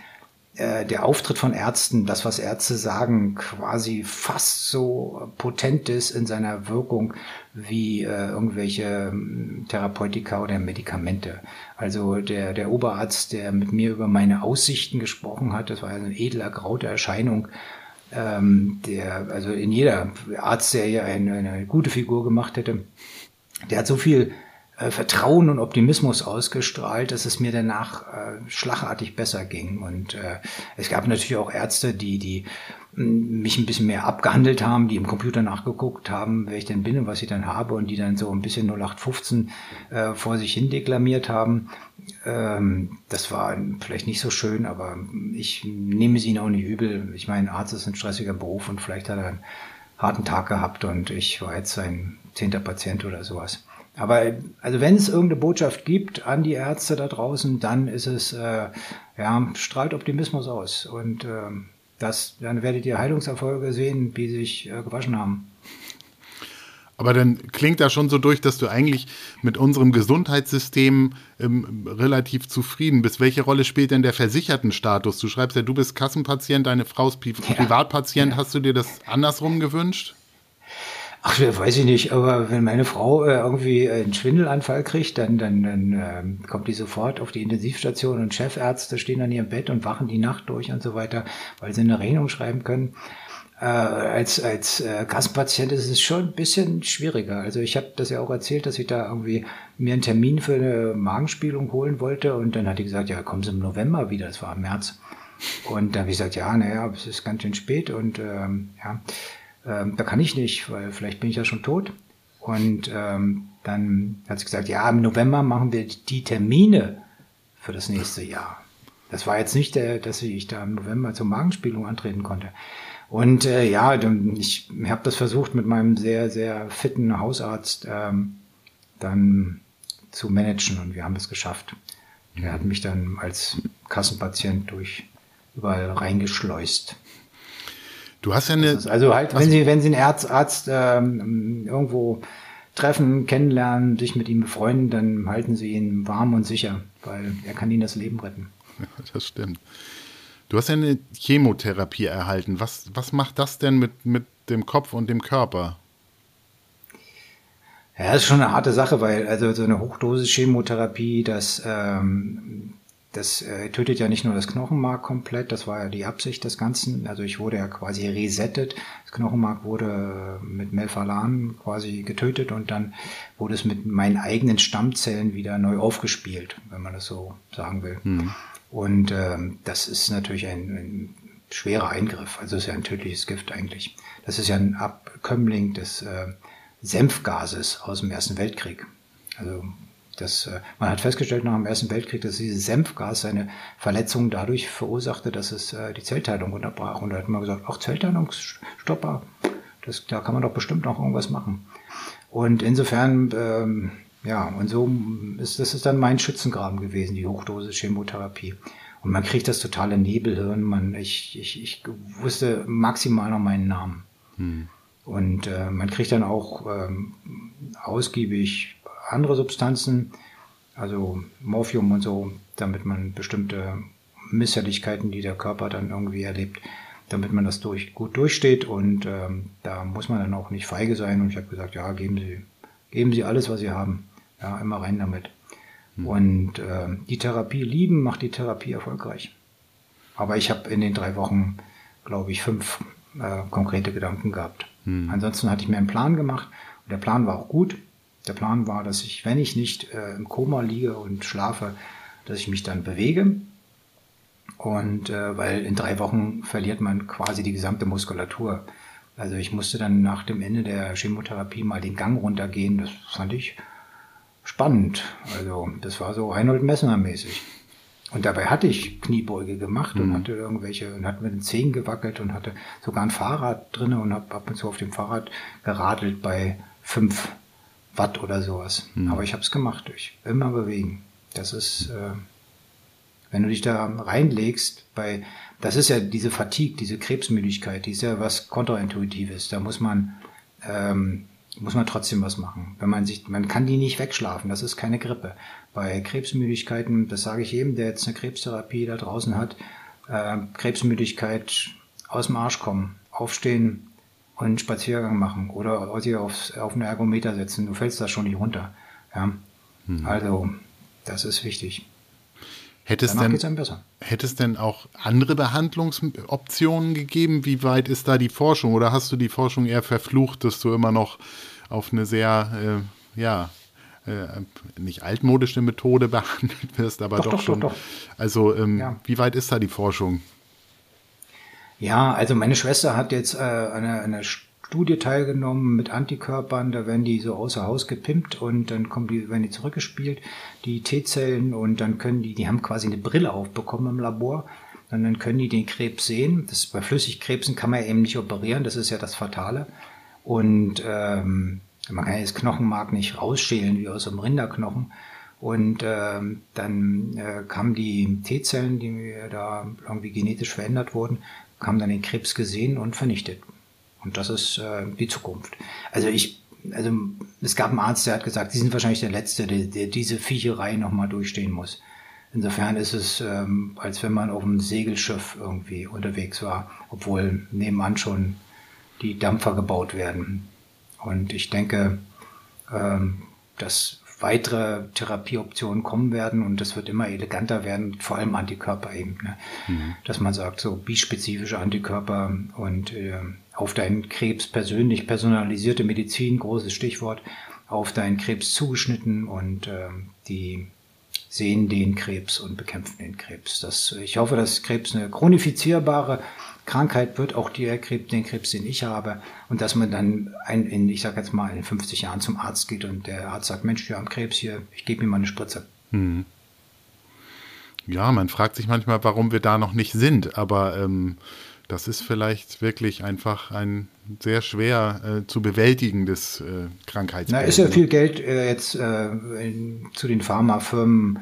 äh, der Auftritt von Ärzten, das, was Ärzte sagen, quasi fast so potent ist in seiner Wirkung wie äh, irgendwelche hm, Therapeutika oder Medikamente. Also der, der Oberarzt, der mit mir über meine Aussichten gesprochen hat, das war eine edel ergraute Erscheinung, ähm, der, also in jeder Arzt, der ja eine, eine gute Figur gemacht hätte, der hat so viel äh, Vertrauen und Optimismus ausgestrahlt, dass es mir danach äh, schlagartig besser ging. Und äh, es gab natürlich auch Ärzte, die, die mm, mich ein bisschen mehr abgehandelt haben, die im Computer nachgeguckt haben, wer ich denn bin und was ich dann habe und die dann so ein bisschen 0815 äh, vor sich hin deklamiert haben. Ähm, das war vielleicht nicht so schön, aber ich nehme es ihnen auch nicht übel. Ich meine, Arzt ist ein stressiger Beruf und vielleicht hat er einen harten Tag gehabt und ich war jetzt sein zehnter Patient oder sowas. Aber also wenn es irgendeine Botschaft gibt an die Ärzte da draußen, dann ist es, äh, ja, strahlt Optimismus aus. Und äh, das, dann werdet ihr Heilungserfolge sehen, sie sich äh, gewaschen haben. Aber dann klingt da schon so durch, dass du eigentlich mit unserem Gesundheitssystem ähm, relativ zufrieden bist. Welche Rolle spielt denn der Versichertenstatus? Du schreibst ja, du bist Kassenpatient, deine Frau ist Pri ja. Privatpatient. Ja. Hast du dir das andersrum gewünscht? Ach, weiß ich nicht, aber wenn meine Frau äh, irgendwie einen Schwindelanfall kriegt, dann, dann, dann äh, kommt die sofort auf die Intensivstation und Chefärzte stehen an ihrem Bett und wachen die Nacht durch und so weiter, weil sie eine Rechnung schreiben können. Äh, als als äh, Kassenpatient ist es schon ein bisschen schwieriger. Also ich habe das ja auch erzählt, dass ich da irgendwie mir einen Termin für eine Magenspielung holen wollte und dann hat die gesagt, ja, kommen Sie im November wieder, das war im März. Und dann habe ich gesagt, ja, naja, es ist ganz schön spät und ähm, ja, ähm, da kann ich nicht, weil vielleicht bin ich ja schon tot. Und ähm, dann hat sie gesagt, ja, im November machen wir die Termine für das nächste Jahr. Das war jetzt nicht der, dass ich da im November zur Magenspielung antreten konnte. Und äh, ja, ich habe das versucht mit meinem sehr, sehr fitten Hausarzt ähm, dann zu managen und wir haben es geschafft. Er hat mich dann als Kassenpatient durch überall reingeschleust. Du hast ja eine. Also halt, wenn Sie, wenn Sie einen Arzt, Arzt ähm, irgendwo treffen, kennenlernen, sich mit ihm befreunden, dann halten Sie ihn warm und sicher, weil er kann Ihnen das Leben retten. Ja, das stimmt. Du hast ja eine Chemotherapie erhalten. Was, was macht das denn mit, mit dem Kopf und dem Körper? Ja, das ist schon eine harte Sache, weil also so eine Hochdosis Chemotherapie, das ähm, das äh, tötet ja nicht nur das Knochenmark komplett, das war ja die Absicht des Ganzen. Also ich wurde ja quasi resettet. Das Knochenmark wurde mit Melphalan quasi getötet und dann wurde es mit meinen eigenen Stammzellen wieder neu aufgespielt, wenn man das so sagen will. Mhm. Und ähm, das ist natürlich ein, ein schwerer Eingriff. Also es ist ja ein tödliches Gift eigentlich. Das ist ja ein Abkömmling des äh, Senfgases aus dem Ersten Weltkrieg. Also das, äh, man hat festgestellt nach dem Ersten Weltkrieg, dass dieses Senfgas seine Verletzungen dadurch verursachte, dass es äh, die Zellteilung unterbrach. Und da hat man gesagt, ach, Zellteilungsstopper, das, da kann man doch bestimmt noch irgendwas machen. Und insofern, ähm, ja, und so ist das ist dann mein Schützengraben gewesen, die Hochdosis Chemotherapie. Und man kriegt das totale Nebelhirn. Man, ich, ich, ich wusste maximal noch meinen Namen. Hm. Und äh, man kriegt dann auch ähm, ausgiebig andere Substanzen, also Morphium und so, damit man bestimmte Misshelligkeiten, die der Körper dann irgendwie erlebt, damit man das durch, gut durchsteht und ähm, da muss man dann auch nicht feige sein und ich habe gesagt, ja, geben Sie, geben Sie alles, was Sie haben, ja, immer rein damit. Mhm. Und äh, die Therapie lieben macht die Therapie erfolgreich. Aber ich habe in den drei Wochen, glaube ich, fünf äh, konkrete Gedanken gehabt. Mhm. Ansonsten hatte ich mir einen Plan gemacht und der Plan war auch gut. Der Plan war, dass ich, wenn ich nicht äh, im Koma liege und schlafe, dass ich mich dann bewege. Und äh, weil in drei Wochen verliert man quasi die gesamte Muskulatur. Also ich musste dann nach dem Ende der Chemotherapie mal den Gang runtergehen. Das fand ich spannend. Also das war so Reinhold Messner mäßig. Und dabei hatte ich Kniebeuge gemacht und mhm. hatte irgendwelche und hatte mit den Zehen gewackelt und hatte sogar ein Fahrrad drin und habe ab und zu auf dem Fahrrad geradelt bei fünf Watt oder sowas. Mhm. Aber ich habe es gemacht durch immer bewegen. Das ist, äh, wenn du dich da reinlegst, bei, das ist ja diese Fatigue, diese Krebsmüdigkeit, die ist ja was kontraintuitives. Da muss man, ähm, muss man trotzdem was machen. Wenn man sich, man kann die nicht wegschlafen. Das ist keine Grippe. Bei Krebsmüdigkeiten, das sage ich jedem, der jetzt eine Krebstherapie da draußen hat, äh, Krebsmüdigkeit aus dem Arsch kommen, aufstehen und einen Spaziergang machen oder sich auf, auf einen Ergometer setzen. Du fällst da schon nicht runter. Ja? Hm. Also, das ist wichtig. Hätte es, denn, hätte es denn auch andere Behandlungsoptionen gegeben? Wie weit ist da die Forschung? Oder hast du die Forschung eher verflucht, dass du immer noch auf eine sehr, äh, ja, äh, nicht altmodische Methode behandelt wirst, aber doch, doch, doch schon. Doch, also, ähm, ja. wie weit ist da die Forschung? Ja, also meine Schwester hat jetzt äh, eine, eine Studie teilgenommen mit Antikörpern, da werden die so außer Haus gepimpt und dann kommen die, werden die zurückgespielt, die T-Zellen und dann können die, die haben quasi eine Brille aufbekommen im Labor und dann können die den Krebs sehen. Das bei Flüssigkrebsen kann man ja eben nicht operieren, das ist ja das Fatale. Und ähm, man kann ja das Knochenmark nicht rausschälen wie aus einem Rinderknochen. Und ähm, dann äh, kamen die T-Zellen, die da irgendwie genetisch verändert wurden, haben dann den Krebs gesehen und vernichtet. Und das ist äh, die Zukunft. Also ich, also es gab einen Arzt, der hat gesagt, Sie sind wahrscheinlich der Letzte, der, der diese Viecherei nochmal durchstehen muss. Insofern ist es, ähm, als wenn man auf einem Segelschiff irgendwie unterwegs war, obwohl nebenan schon die Dampfer gebaut werden. Und ich denke, ähm, dass weitere Therapieoptionen kommen werden und das wird immer eleganter werden, vor allem Antikörper eben. Ne? Mhm. Dass man sagt, so bispezifische Antikörper und äh, auf deinen Krebs persönlich personalisierte Medizin, großes Stichwort, auf deinen Krebs zugeschnitten und äh, die sehen den Krebs und bekämpfen den Krebs. Das, ich hoffe, dass Krebs eine chronifizierbare Krankheit wird, auch der Krebs, den Krebs, den ich habe, und dass man dann ein, in, ich sage jetzt mal, in 50 Jahren zum Arzt geht und der Arzt sagt, Mensch, wir haben Krebs hier, ich gebe ihm mal eine Spritze. Hm. Ja, man fragt sich manchmal, warum wir da noch nicht sind, aber ähm, das ist vielleicht wirklich einfach ein sehr schwer äh, zu bewältigendes äh, Krankheitsbild. Na, ist ja viel Geld äh, jetzt äh, in, zu den Pharmafirmen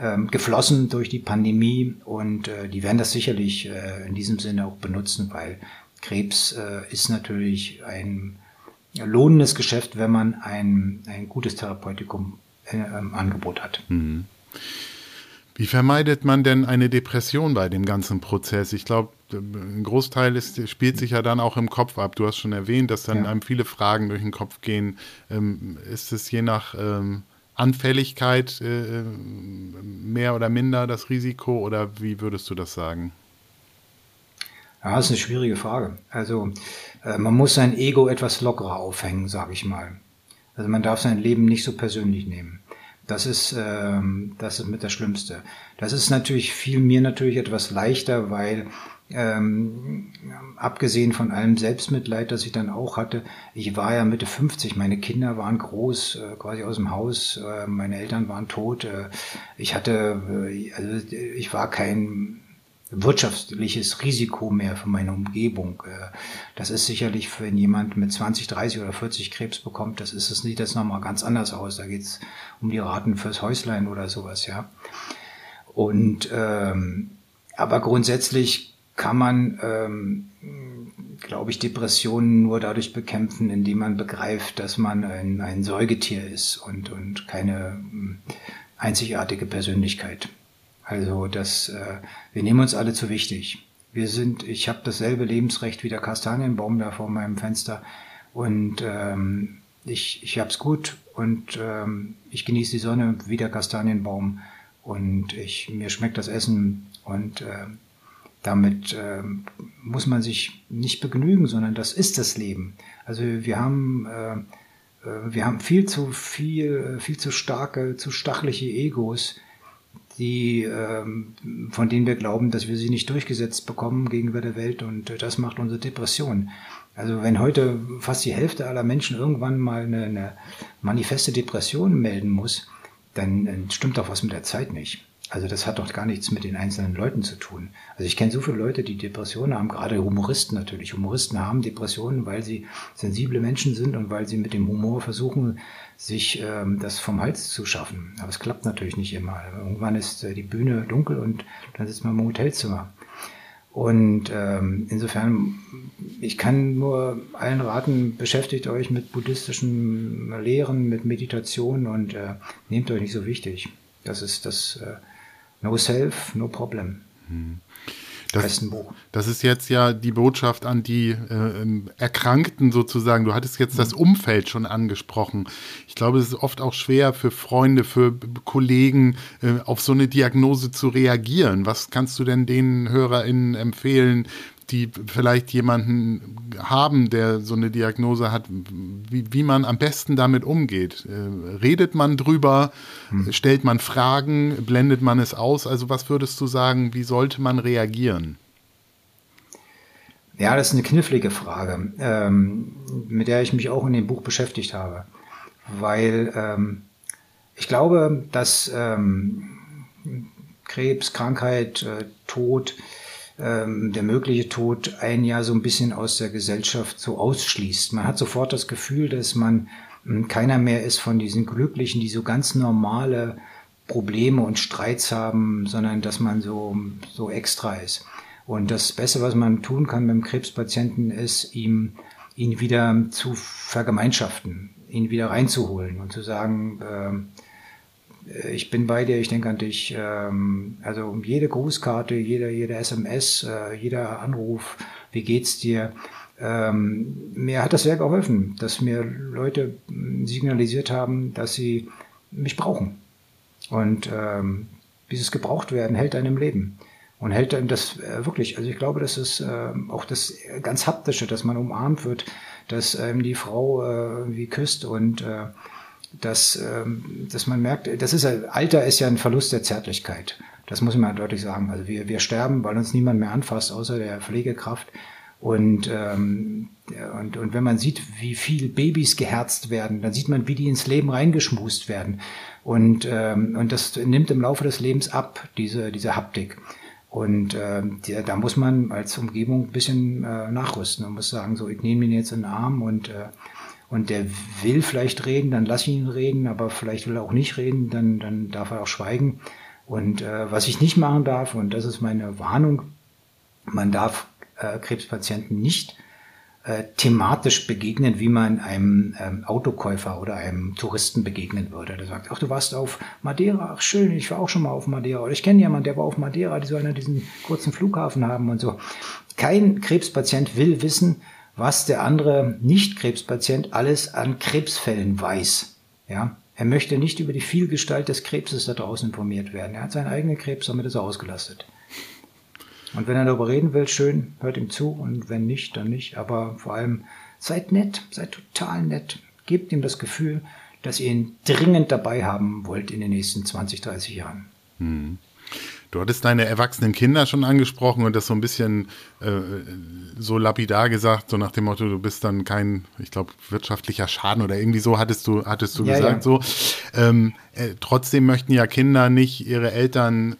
ähm, geflossen durch die Pandemie und äh, die werden das sicherlich äh, in diesem Sinne auch benutzen, weil Krebs äh, ist natürlich ein lohnendes Geschäft, wenn man ein, ein gutes Therapeutikum äh, im Angebot hat. Mhm. Wie vermeidet man denn eine Depression bei dem ganzen Prozess? Ich glaube, ein Großteil ist, spielt sich ja dann auch im Kopf ab. Du hast schon erwähnt, dass dann ja. einem viele Fragen durch den Kopf gehen. Ähm, ist es je nach ähm, Anfälligkeit äh, mehr oder minder das Risiko oder wie würdest du das sagen? Ja, das ist eine schwierige Frage. Also äh, man muss sein Ego etwas lockerer aufhängen, sage ich mal. Also man darf sein Leben nicht so persönlich nehmen. Das ist, ähm, das ist mit das Schlimmste. Das ist natürlich viel mir natürlich etwas leichter, weil ähm, abgesehen von allem Selbstmitleid, das ich dann auch hatte, ich war ja Mitte 50, meine Kinder waren groß, äh, quasi aus dem Haus, äh, meine Eltern waren tot, äh, ich hatte, äh, also ich war kein wirtschaftliches Risiko mehr für meine Umgebung. Äh, das ist sicherlich, wenn jemand mit 20, 30 oder 40 Krebs bekommt, das ist es sieht das nochmal ganz anders aus. Da geht's um die Raten fürs Häuslein oder sowas, ja. Und ähm, aber grundsätzlich kann man, ähm, glaube ich, Depressionen nur dadurch bekämpfen, indem man begreift, dass man ein, ein Säugetier ist und, und keine hm, einzigartige Persönlichkeit. Also das, äh, wir nehmen uns alle zu wichtig. Wir sind, ich habe dasselbe Lebensrecht wie der Kastanienbaum da vor meinem Fenster und ähm, ich, ich habe es gut und ähm, ich genieße die Sonne wie der Kastanienbaum und ich, mir schmeckt das Essen und äh, damit äh, muss man sich nicht begnügen, sondern das ist das Leben. Also wir haben, äh, äh wir haben viel zu viel, äh, viel zu starke, zu stachliche Egos, die, äh, von denen wir glauben, dass wir sie nicht durchgesetzt bekommen gegenüber der Welt und äh, das macht unsere Depression. Also wenn heute fast die Hälfte aller Menschen irgendwann mal eine, eine manifeste Depression melden muss, dann, dann stimmt doch was mit der Zeit nicht. Also das hat doch gar nichts mit den einzelnen Leuten zu tun. Also ich kenne so viele Leute, die Depressionen haben, gerade Humoristen natürlich. Humoristen haben Depressionen, weil sie sensible Menschen sind und weil sie mit dem Humor versuchen, sich ähm, das vom Hals zu schaffen. Aber es klappt natürlich nicht immer. Irgendwann ist äh, die Bühne dunkel und dann sitzt man im Hotelzimmer. Und ähm, insofern, ich kann nur allen raten, beschäftigt euch mit buddhistischen Lehren, mit Meditation und äh, nehmt euch nicht so wichtig. Das ist das äh, No self, no problem. Hm. Das, das ist jetzt ja die Botschaft an die äh, Erkrankten sozusagen. Du hattest jetzt das mhm. Umfeld schon angesprochen. Ich glaube, es ist oft auch schwer für Freunde, für Kollegen, äh, auf so eine Diagnose zu reagieren. Was kannst du denn den HörerInnen empfehlen, die vielleicht jemanden haben, der so eine Diagnose hat, wie, wie man am besten damit umgeht. Äh, redet man drüber, hm. stellt man Fragen, blendet man es aus? Also was würdest du sagen, wie sollte man reagieren? Ja, das ist eine knifflige Frage, ähm, mit der ich mich auch in dem Buch beschäftigt habe. Weil ähm, ich glaube, dass ähm, Krebs, Krankheit, äh, Tod ähm, der mögliche Tod ein Jahr so ein bisschen aus der Gesellschaft so ausschließt. Man hat sofort das Gefühl, dass man hm, keiner mehr ist von diesen Glücklichen, die so ganz normale Probleme und Streits haben, sondern dass man so, so extra ist. Und das Beste, was man tun kann beim Krebspatienten, ist, ihm, ihn wieder zu vergemeinschaften, ihn wieder reinzuholen und zu sagen, äh, ich bin bei dir, ich denke an dich. Ähm, also jede Grußkarte, jede, jede SMS, äh, jeder Anruf, wie geht's dir? Ähm, mir hat das sehr geholfen, dass mir Leute signalisiert haben, dass sie mich brauchen. Und ähm, dieses Gebrauchtwerden hält einem Leben. Und hält einem das äh, wirklich, also ich glaube, das ist äh, auch das ganz Haptische, dass man umarmt wird, dass ähm, die Frau äh, irgendwie küsst und äh, dass, ähm, dass man merkt, das ist Alter ist ja ein Verlust der Zärtlichkeit. Das muss man deutlich sagen. Also wir, wir sterben, weil uns niemand mehr anfasst, außer der Pflegekraft. Und, ähm, und, und wenn man sieht, wie viel Babys geherzt werden, dann sieht man, wie die ins Leben reingeschmust werden. Und, ähm, und das nimmt im Laufe des Lebens ab, diese, diese Haptik. Und äh, da muss man als Umgebung ein bisschen äh, nachrüsten. Man muss sagen, so, ich nehme ihn jetzt in den Arm und äh, und der will vielleicht reden, dann lass ihn reden, aber vielleicht will er auch nicht reden, dann, dann darf er auch schweigen. Und äh, was ich nicht machen darf, und das ist meine Warnung, man darf äh, Krebspatienten nicht äh, thematisch begegnen, wie man einem ähm, Autokäufer oder einem Touristen begegnen würde. Der sagt, ach, du warst auf Madeira, ach schön, ich war auch schon mal auf Madeira. Oder ich kenne jemanden, der war auf Madeira, die sollen ja diesen kurzen Flughafen haben und so. Kein Krebspatient will wissen, was der andere Nicht-Krebspatient alles an Krebsfällen weiß. Ja, er möchte nicht über die Vielgestalt des Krebses da draußen informiert werden. Er hat seinen eigenen Krebs, damit ist er ausgelastet. Und wenn er darüber reden will, schön, hört ihm zu und wenn nicht, dann nicht. Aber vor allem seid nett, seid total nett. Gebt ihm das Gefühl, dass ihr ihn dringend dabei haben wollt in den nächsten 20, 30 Jahren. Hm. Du hattest deine erwachsenen Kinder schon angesprochen und das so ein bisschen äh, so lapidar gesagt, so nach dem Motto, du bist dann kein, ich glaube, wirtschaftlicher Schaden oder irgendwie so hattest du, hattest du ja, gesagt ja. so. Ähm, äh, trotzdem möchten ja Kinder nicht ihre Eltern äh,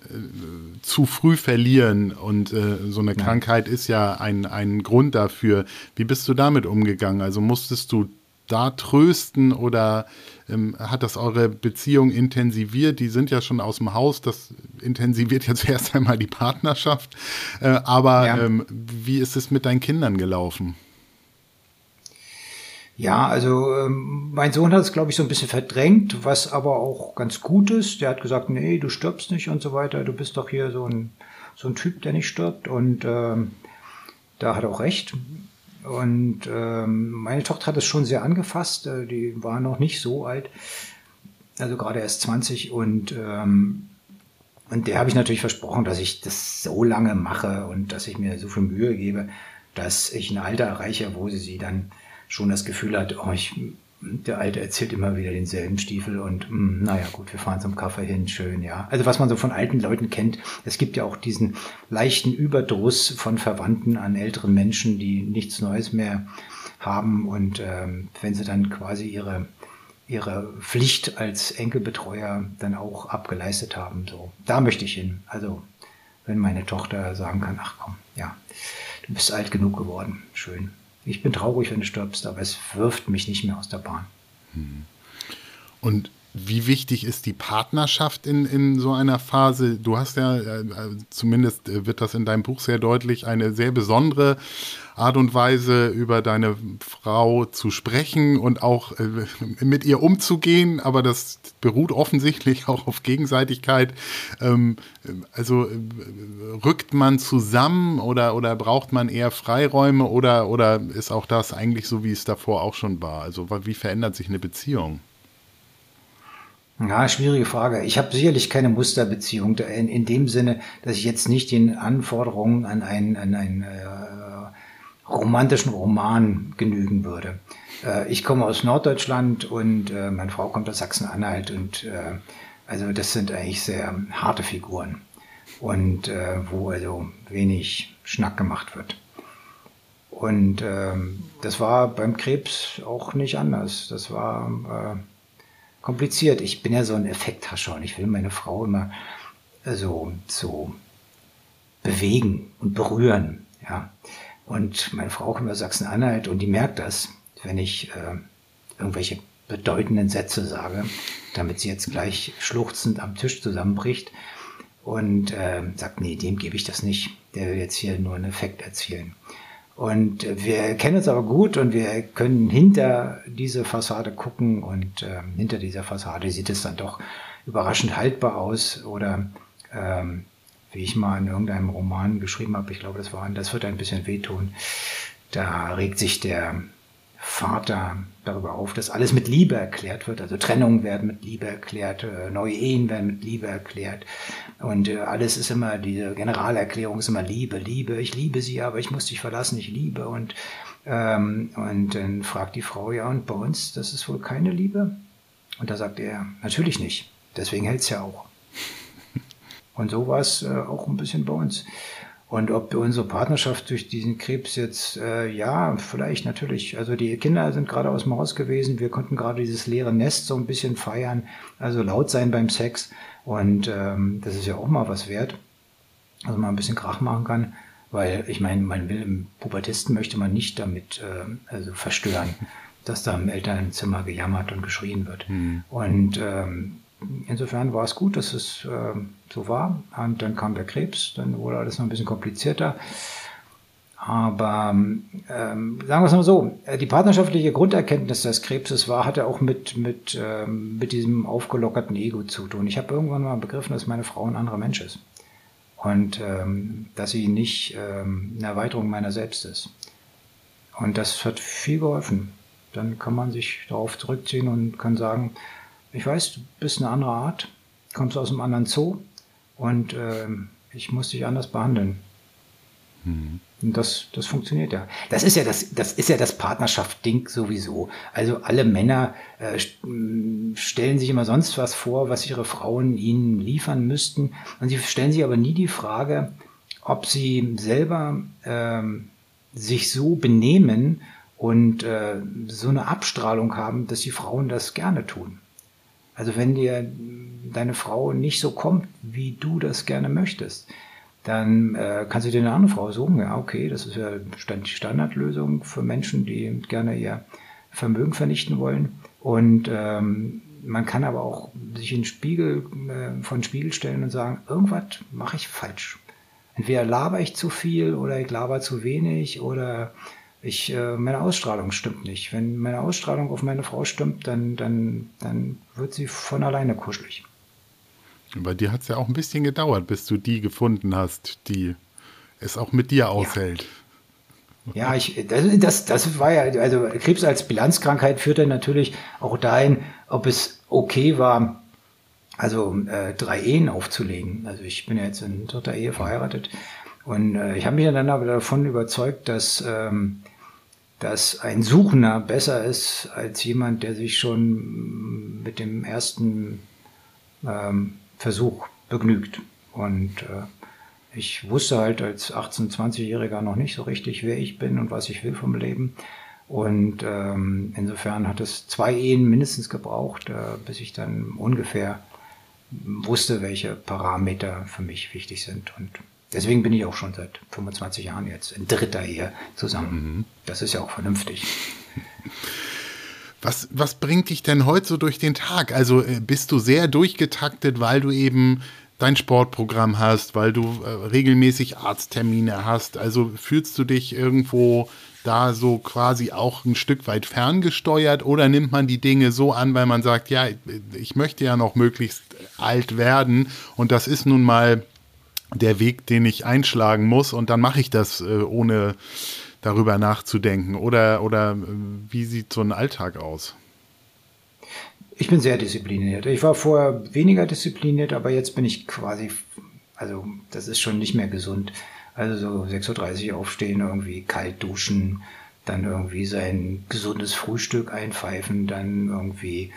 zu früh verlieren und äh, so eine ja. Krankheit ist ja ein, ein Grund dafür. Wie bist du damit umgegangen? Also musstest du da trösten oder ähm, hat das eure Beziehung intensiviert? Die sind ja schon aus dem Haus, das intensiviert jetzt erst einmal die Partnerschaft. Äh, aber ja. ähm, wie ist es mit deinen Kindern gelaufen? Ja, also ähm, mein Sohn hat es, glaube ich, so ein bisschen verdrängt, was aber auch ganz gut ist. Der hat gesagt, nee, du stirbst nicht und so weiter. Du bist doch hier so ein, so ein Typ, der nicht stirbt. Und ähm, da hat er auch recht. Und ähm, meine Tochter hat es schon sehr angefasst. Äh, die war noch nicht so alt, also gerade erst 20. Und, ähm, und der habe ich natürlich versprochen, dass ich das so lange mache und dass ich mir so viel Mühe gebe, dass ich ein Alter erreiche, wo sie, sie dann schon das Gefühl hat, oh, ich der Alte erzählt immer wieder denselben Stiefel und mh, hm, naja gut, wir fahren zum Kaffee hin, schön, ja. Also was man so von alten Leuten kennt, es gibt ja auch diesen leichten Überdruss von Verwandten an älteren Menschen, die nichts Neues mehr haben und ähm, wenn sie dann quasi ihre ihre Pflicht als Enkelbetreuer dann auch abgeleistet haben, so da möchte ich hin. Also wenn meine Tochter sagen kann, ach komm, ja, du bist alt genug geworden, schön ich bin traurig, wenn du stirbst, aber es wirft mich nicht mehr aus der Bahn. Und wie wichtig ist die Partnerschaft in, in so einer Phase? Du hast ja, äh, zumindest äh, wird das in deinem Buch sehr deutlich, eine sehr besondere Art und Weise über deine Frau zu sprechen und auch äh, mit ihr umzugehen, aber das beruht offensichtlich auch auf Gegenseitigkeit. Ähm, also äh, rückt man zusammen oder, oder braucht man eher Freiräume oder, oder ist auch das eigentlich so, wie es davor auch schon war? Also wie verändert sich eine Beziehung? Ja, schwierige Frage. Ich habe sicherlich keine Musterbeziehung in, in dem Sinne, dass ich jetzt nicht den Anforderungen an einen, an einen äh, romantischen Roman genügen würde. Äh, ich komme aus Norddeutschland und äh, meine Frau kommt aus Sachsen-Anhalt und äh, also das sind eigentlich sehr harte Figuren und wo also wenig Schnack gemacht wird. Und ähm, das war beim Krebs auch nicht anders. Das war kompliziert. Ich bin ja so ein Effekthascher und ich will meine Frau immer so, so bewegen und berühren. Ja. Und meine Frau kommt aus Sachsen-Anhalt und die merkt das, wenn ich äh, irgendwelche bedeutenden Sätze sage, damit sie jetzt gleich schluchzend am Tisch zusammenbricht und äh, sagt, nee, dem gebe ich das nicht. Der will jetzt hier nur einen Effekt erzielen. Und wir kennen uns aber gut und wir können hinter diese Fassade gucken und äh, hinter dieser Fassade sieht es dann doch überraschend haltbar aus oder ähm, wie ich mal in irgendeinem Roman geschrieben habe, ich glaube, das war, das wird ein bisschen wehtun. Da regt sich der Vater darüber auf, dass alles mit Liebe erklärt wird. Also Trennungen werden mit Liebe erklärt, äh, neue Ehen werden mit Liebe erklärt. Und äh, alles ist immer, diese Generalerklärung ist immer Liebe, Liebe, ich liebe sie, aber ich muss dich verlassen, ich liebe. Und, ähm, und dann fragt die Frau, ja, und bei uns, das ist wohl keine Liebe? Und da sagt er, natürlich nicht. Deswegen hält's ja auch. Und so war es äh, auch ein bisschen bei uns. Und ob unsere Partnerschaft durch diesen Krebs jetzt, äh, ja, vielleicht natürlich. Also die Kinder sind gerade aus dem Haus gewesen. Wir konnten gerade dieses leere Nest so ein bisschen feiern, also laut sein beim Sex. Und ähm, das ist ja auch mal was wert, also man ein bisschen Krach machen kann. Weil ich meine, man will im Pubertisten möchte man nicht damit äh, also verstören, dass da im Elternzimmer gejammert und geschrien wird. Mhm. Und ähm, insofern war es gut, dass es äh, so war. Und dann kam der Krebs, dann wurde alles noch ein bisschen komplizierter. Aber ähm, sagen wir es mal so, äh, die partnerschaftliche Grunderkenntnis des Krebses war, hatte auch mit, mit, ähm, mit diesem aufgelockerten Ego zu tun. Ich habe irgendwann mal begriffen, dass meine Frau ein anderer Mensch ist. Und ähm, dass sie nicht ähm, eine Erweiterung meiner selbst ist. Und das hat viel geholfen. Dann kann man sich darauf zurückziehen und kann sagen, ich weiß, du bist eine andere Art, kommst aus einem anderen Zoo und äh, ich muss dich anders behandeln. Mhm. Und das, das funktioniert ja. Das ist ja das, das ist ja das Partnerschaft-Ding sowieso. Also alle Männer äh, stellen sich immer sonst was vor, was ihre Frauen ihnen liefern müssten. Und sie stellen sich aber nie die Frage, ob sie selber ähm, sich so benehmen und äh, so eine Abstrahlung haben, dass die Frauen das gerne tun. Also wenn dir deine Frau nicht so kommt, wie du das gerne möchtest, dann äh, kannst du dir eine andere Frau suchen. Ja, okay, das ist ja die Standardlösung für Menschen, die gerne ihr Vermögen vernichten wollen. Und ähm, man kann aber auch sich in Spiegel, äh, von Spiegel stellen und sagen, irgendwas mache ich falsch. Entweder laber ich zu viel oder ich laber zu wenig oder ich, äh, meine Ausstrahlung stimmt nicht. Wenn meine Ausstrahlung auf meine Frau stimmt, dann, dann, dann wird sie von alleine kuschelig. Bei dir hat es ja auch ein bisschen gedauert, bis du die gefunden hast, die es auch mit dir aushält. Ja, ja ich, das, das, war ja, also Krebs als Bilanzkrankheit führte natürlich auch dahin, ob es okay war, also äh, drei Ehen aufzulegen. Also ich bin ja jetzt in dritter Ehe verheiratet und äh, ich habe mich dann aber davon überzeugt, dass, ähm, dass ein Suchender besser ist als jemand, der sich schon mit dem ersten ähm, Versuch begnügt. Und äh, ich wusste halt als 18-, 20-Jähriger noch nicht so richtig, wer ich bin und was ich will vom Leben. Und ähm, insofern hat es zwei Ehen mindestens gebraucht, äh, bis ich dann ungefähr wusste, welche Parameter für mich wichtig sind. Und Deswegen bin ich auch schon seit 25 Jahren jetzt in dritter Ehe zusammen. Mhm. Das ist ja auch vernünftig. Was, was bringt dich denn heute so durch den Tag? Also äh, bist du sehr durchgetaktet, weil du eben dein Sportprogramm hast, weil du äh, regelmäßig Arzttermine hast? Also fühlst du dich irgendwo da so quasi auch ein Stück weit ferngesteuert oder nimmt man die Dinge so an, weil man sagt, ja, ich möchte ja noch möglichst alt werden und das ist nun mal der Weg, den ich einschlagen muss und dann mache ich das äh, ohne darüber nachzudenken oder oder äh, wie sieht so ein Alltag aus? Ich bin sehr diszipliniert. Ich war vorher weniger diszipliniert, aber jetzt bin ich quasi, also das ist schon nicht mehr gesund. Also so 6.30 Uhr aufstehen, irgendwie kalt duschen, dann irgendwie sein gesundes Frühstück einpfeifen, dann irgendwie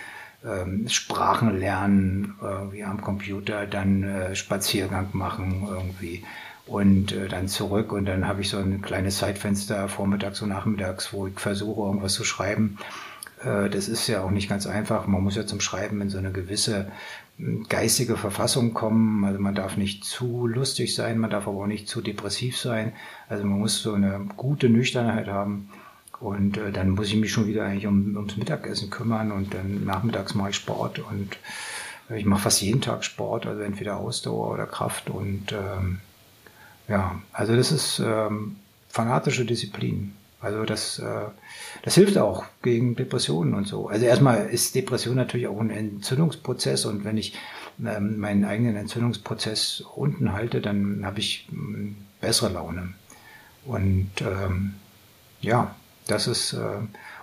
ähm, Sprachen lernen, irgendwie am Computer, dann äh, Spaziergang machen irgendwie und äh, dann zurück und dann habe ich so ein kleines Zeitfenster vormittags und nachmittags, wo ich versuche irgendwas zu schreiben. Äh, das ist ja auch nicht ganz einfach. Man muss ja zum Schreiben in so eine gewisse geistige Verfassung kommen. Also man darf nicht zu lustig sein, man darf aber auch nicht zu depressiv sein. Also man muss so eine gute Nüchternheit haben. Und äh, dann muss ich mich schon wieder eigentlich um, ums Mittagessen kümmern und dann nachmittags mache ich Sport und äh, ich mache fast jeden Tag Sport, also entweder Ausdauer oder Kraft und ähm, ja, also das ist ähm, fanatische Disziplin. Also das, äh, das hilft auch gegen Depressionen und so. Also erstmal ist Depression natürlich auch ein Entzündungsprozess und wenn ich ähm, meinen eigenen Entzündungsprozess unten halte, dann habe ich ähm, bessere Laune. Und ähm, ja, das ist äh,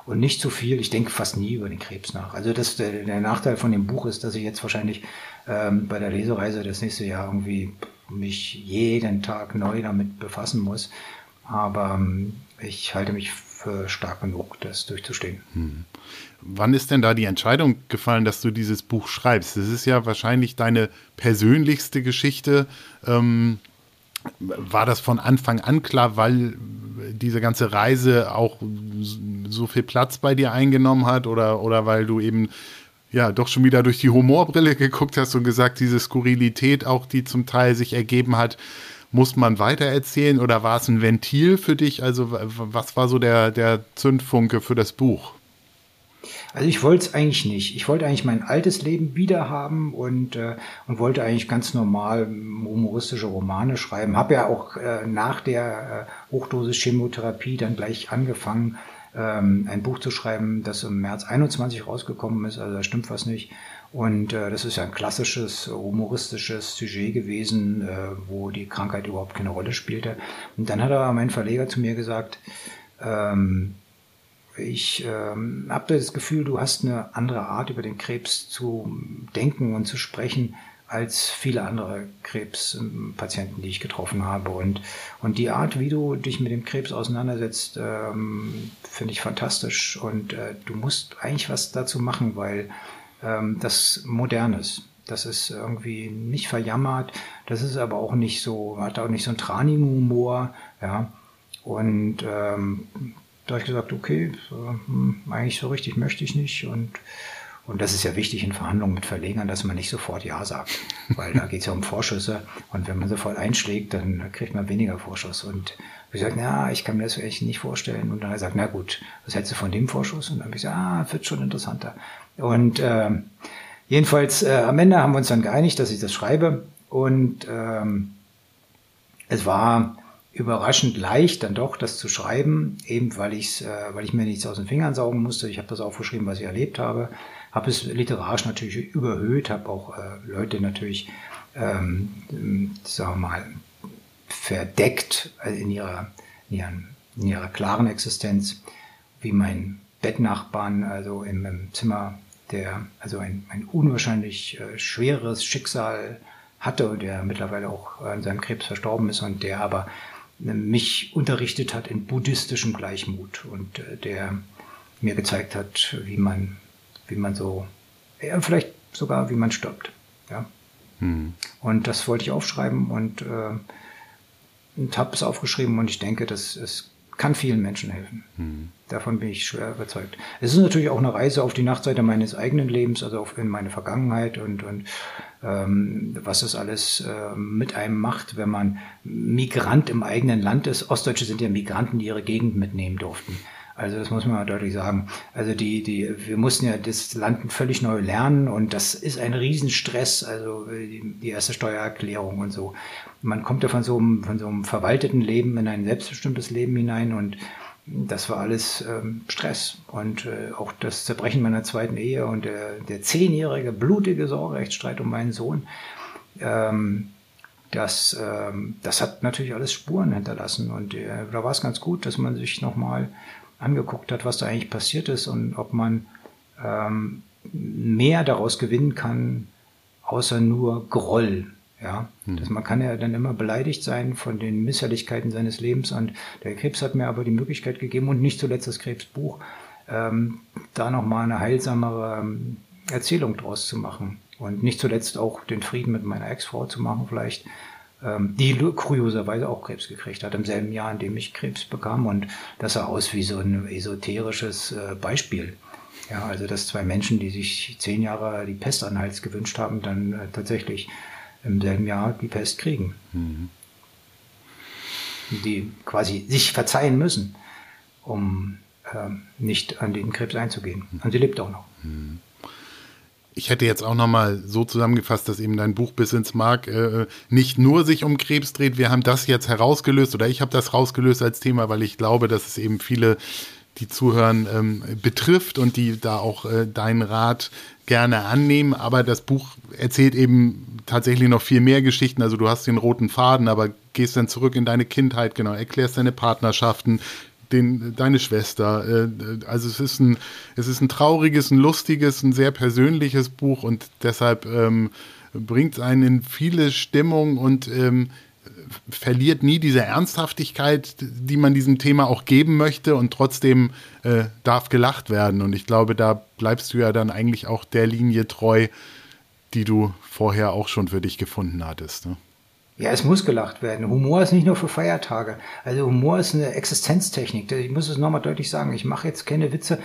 und nicht zu viel. Ich denke fast nie über den Krebs nach. Also das der, der Nachteil von dem Buch ist, dass ich jetzt wahrscheinlich ähm, bei der Lesereise das nächste Jahr irgendwie mich jeden Tag neu damit befassen muss. Aber ähm, ich halte mich für stark genug, das durchzustehen. Hm. Wann ist denn da die Entscheidung gefallen, dass du dieses Buch schreibst? Das ist ja wahrscheinlich deine persönlichste Geschichte. Ähm, war das von Anfang an klar, weil diese ganze Reise auch so viel Platz bei dir eingenommen hat oder, oder weil du eben ja doch schon wieder durch die Humorbrille geguckt hast und gesagt, diese Skurrilität auch, die zum Teil sich ergeben hat, muss man weitererzählen oder war es ein Ventil für dich? Also was war so der, der Zündfunke für das Buch? Also ich wollte es eigentlich nicht. Ich wollte eigentlich mein altes Leben wieder haben und, äh, und wollte eigentlich ganz normal humoristische Romane schreiben. Habe ja auch äh, nach der äh, Hochdosis Chemotherapie dann gleich angefangen, ähm, ein Buch zu schreiben, das im März 21 rausgekommen ist. Also da stimmt was nicht. Und äh, das ist ja ein klassisches humoristisches Sujet gewesen, äh, wo die Krankheit überhaupt keine Rolle spielte. Und dann hat aber mein Verleger zu mir gesagt, ähm, ich ähm, habe das Gefühl, du hast eine andere Art, über den Krebs zu denken und zu sprechen, als viele andere Krebspatienten, die ich getroffen habe. Und, und die Art, wie du dich mit dem Krebs auseinandersetzt, ähm, finde ich fantastisch. Und äh, du musst eigentlich was dazu machen, weil ähm, das Modernes. Das ist irgendwie nicht verjammert, das ist aber auch nicht so, hat auch nicht so einen tranigen ja. Und ähm, da habe ich gesagt, okay, hm, eigentlich so richtig möchte ich nicht und und das ist ja wichtig in Verhandlungen mit Verlegern, dass man nicht sofort Ja sagt, weil da geht es ja um Vorschüsse und wenn man sofort einschlägt, dann kriegt man weniger Vorschuss. Und ich sage, ja, ich kann mir das echt nicht vorstellen. Und dann hat er gesagt, na gut, was hältst du von dem Vorschuss? Und dann habe ich gesagt, ah, wird schon interessanter. Und äh, jedenfalls äh, am Ende haben wir uns dann geeinigt, dass ich das schreibe. Und ähm, es war überraschend leicht, dann doch das zu schreiben, eben weil, ich's, äh, weil ich mir nichts aus den Fingern saugen musste. Ich habe das aufgeschrieben, was ich erlebt habe, habe es literarisch natürlich überhöht, habe auch äh, Leute natürlich, ähm, sagen wir mal, verdeckt in ihrer, in, ihren, in ihrer klaren Existenz, wie mein Bettnachbarn, also im, im Zimmer der also ein, ein unwahrscheinlich äh, schweres Schicksal hatte, der mittlerweile auch an seinem Krebs verstorben ist und der aber äh, mich unterrichtet hat in buddhistischem Gleichmut und äh, der mir gezeigt hat, wie man, wie man so, ja, vielleicht sogar wie man stirbt. Ja. Hm. Und das wollte ich aufschreiben und, äh, und habe es aufgeschrieben und ich denke, dass es kann vielen Menschen helfen. Hm. Davon bin ich schwer überzeugt. Es ist natürlich auch eine Reise auf die Nachtseite meines eigenen Lebens, also auf in meine Vergangenheit und, und was das alles äh, mit einem macht, wenn man Migrant im eigenen Land ist. Ostdeutsche sind ja Migranten, die ihre Gegend mitnehmen durften. Also das muss man deutlich sagen. Also die, die, wir mussten ja das Land völlig neu lernen und das ist ein Riesenstress, also die, die erste Steuererklärung und so. Man kommt ja von so einem, von so einem verwalteten Leben in ein selbstbestimmtes Leben hinein und das war alles ähm, Stress und äh, auch das Zerbrechen meiner zweiten Ehe und der, der zehnjährige blutige Sorgerechtsstreit um meinen Sohn. Ähm, das, ähm, das hat natürlich alles Spuren hinterlassen und äh, da war es ganz gut, dass man sich nochmal angeguckt hat, was da eigentlich passiert ist und ob man ähm, mehr daraus gewinnen kann, außer nur Groll. Ja, mhm. dass man kann ja dann immer beleidigt sein von den Missherrlichkeiten seines Lebens und der Krebs hat mir aber die Möglichkeit gegeben und nicht zuletzt das Krebsbuch, ähm, da nochmal eine heilsamere ähm, Erzählung draus zu machen und nicht zuletzt auch den Frieden mit meiner Ex-Frau zu machen vielleicht, ähm, die kurioserweise auch Krebs gekriegt hat, im selben Jahr, in dem ich Krebs bekam. Und das sah aus wie so ein esoterisches äh, Beispiel. Ja, also dass zwei Menschen, die sich zehn Jahre die Pest an den Hals gewünscht haben, dann äh, tatsächlich im selben Jahr die Pest kriegen. Mhm. Die quasi sich verzeihen müssen, um äh, nicht an den Krebs einzugehen. Und sie lebt auch noch. Mhm ich hätte jetzt auch nochmal so zusammengefasst, dass eben dein Buch bis ins Mark äh, nicht nur sich um Krebs dreht. Wir haben das jetzt herausgelöst oder ich habe das rausgelöst als Thema, weil ich glaube, dass es eben viele, die zuhören, ähm, betrifft und die da auch äh, deinen Rat gerne annehmen. Aber das Buch erzählt eben tatsächlich noch viel mehr Geschichten. Also du hast den roten Faden, aber gehst dann zurück in deine Kindheit, genau, erklärst deine Partnerschaften, den, deine Schwester. Äh, also es ist ein, es ist ein trauriges, ein lustiges, ein sehr persönliches Buch und deshalb ähm, bringt es einen in viele Stimmung und ähm, verliert nie diese Ernsthaftigkeit, die man diesem Thema auch geben möchte und trotzdem äh, darf gelacht werden. Und ich glaube, da bleibst du ja dann eigentlich auch der Linie treu, die du vorher auch schon für dich gefunden hattest. Ne? Ja, es muss gelacht werden. Humor ist nicht nur für Feiertage. Also Humor ist eine Existenztechnik. Ich muss es nochmal deutlich sagen. Ich mache jetzt keine Witze,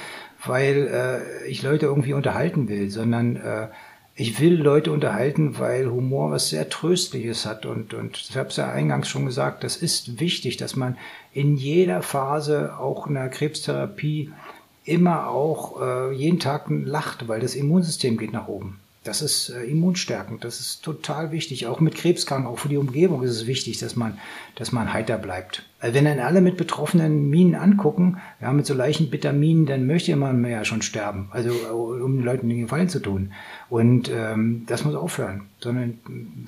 weil äh, ich Leute irgendwie unterhalten will, sondern äh, ich will Leute unterhalten, weil Humor was sehr Tröstliches hat. Und, und ich habe es ja eingangs schon gesagt, das ist wichtig, dass man in jeder Phase auch einer Krebstherapie immer auch äh, jeden Tag lacht, weil das Immunsystem geht nach oben. Das ist äh, immunstärkend, das ist total wichtig. Auch mit Krebskranken, auch für die Umgebung ist es wichtig, dass man, dass man heiter bleibt. Also wenn dann alle mit betroffenen Minen angucken, ja, mit so leichten Vitaminen, dann möchte man ja schon sterben. Also um den Leuten den Gefallen zu tun. Und ähm, das muss aufhören. Sondern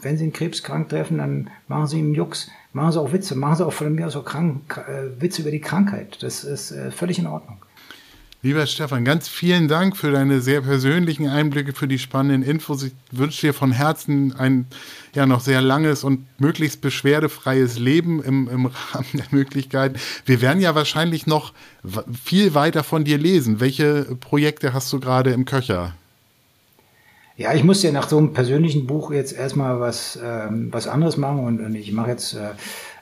wenn sie einen Krebskrank treffen, dann machen sie ihm Jux, machen sie auch Witze, machen sie auch von mir aus auch krank, äh, Witze über die Krankheit. Das ist äh, völlig in Ordnung. Lieber Stefan, ganz vielen Dank für deine sehr persönlichen Einblicke, für die spannenden Infos. Ich wünsche dir von Herzen ein ja noch sehr langes und möglichst beschwerdefreies Leben im, im Rahmen der Möglichkeiten. Wir werden ja wahrscheinlich noch viel weiter von dir lesen. Welche Projekte hast du gerade im Köcher? Ja, ich muss ja nach so einem persönlichen Buch jetzt erstmal was, ähm, was anderes machen und, und ich mache jetzt äh,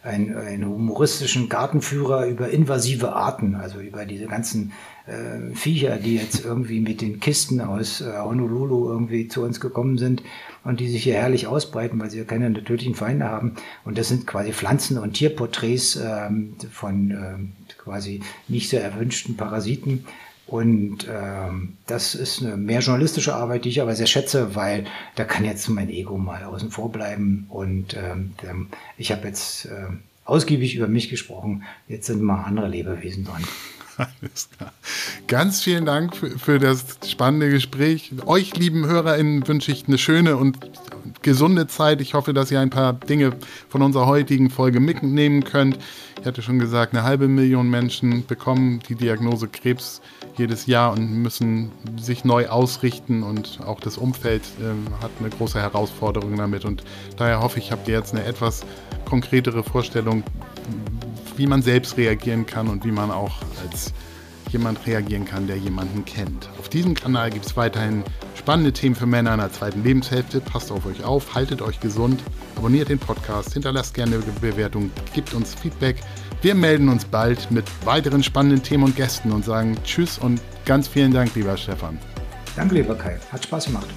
einen, einen humoristischen Gartenführer über invasive Arten, also über diese ganzen äh, Viecher, die jetzt irgendwie mit den Kisten aus äh, Honolulu irgendwie zu uns gekommen sind und die sich hier herrlich ausbreiten, weil sie ja keine natürlichen Feinde haben. Und das sind quasi Pflanzen- und Tierporträts ähm, von ähm, quasi nicht so erwünschten Parasiten. Und ähm, das ist eine mehr journalistische Arbeit, die ich aber sehr schätze, weil da kann jetzt mein Ego mal außen vor bleiben. Und ähm, ich habe jetzt äh, ausgiebig über mich gesprochen. Jetzt sind mal andere Lebewesen dran. Alles klar. Ganz vielen Dank für, für, das spannende Gespräch. Euch, lieben HörerInnen, wünsche ich eine schöne und gesunde Zeit. Ich hoffe, dass ihr ein paar Dinge von unserer heutigen Folge mitnehmen könnt. Ich hatte schon gesagt, eine halbe Million Menschen bekommen die Diagnose Krebs jedes Jahr und müssen sich neu ausrichten und auch das Umfeld äh, hat eine große Herausforderung damit. Und daher hoffe ich, habt ihr jetzt eine etwas konkretere Vorstellung, wie man selbst reagieren kann und wie man auch als jemand reagieren kann, der jemanden kennt. Auf diesem Kanal gibt es weiterhin spannende Themen für Männer in der zweiten Lebenshälfte. Passt auf euch auf, haltet euch gesund, abonniert den Podcast, hinterlasst gerne eine Bewertung, gebt uns Feedback. Wir melden uns bald mit weiteren spannenden Themen und Gästen und sagen Tschüss und ganz vielen Dank, lieber Stefan. Danke, lieber Kai. Hat Spaß gemacht.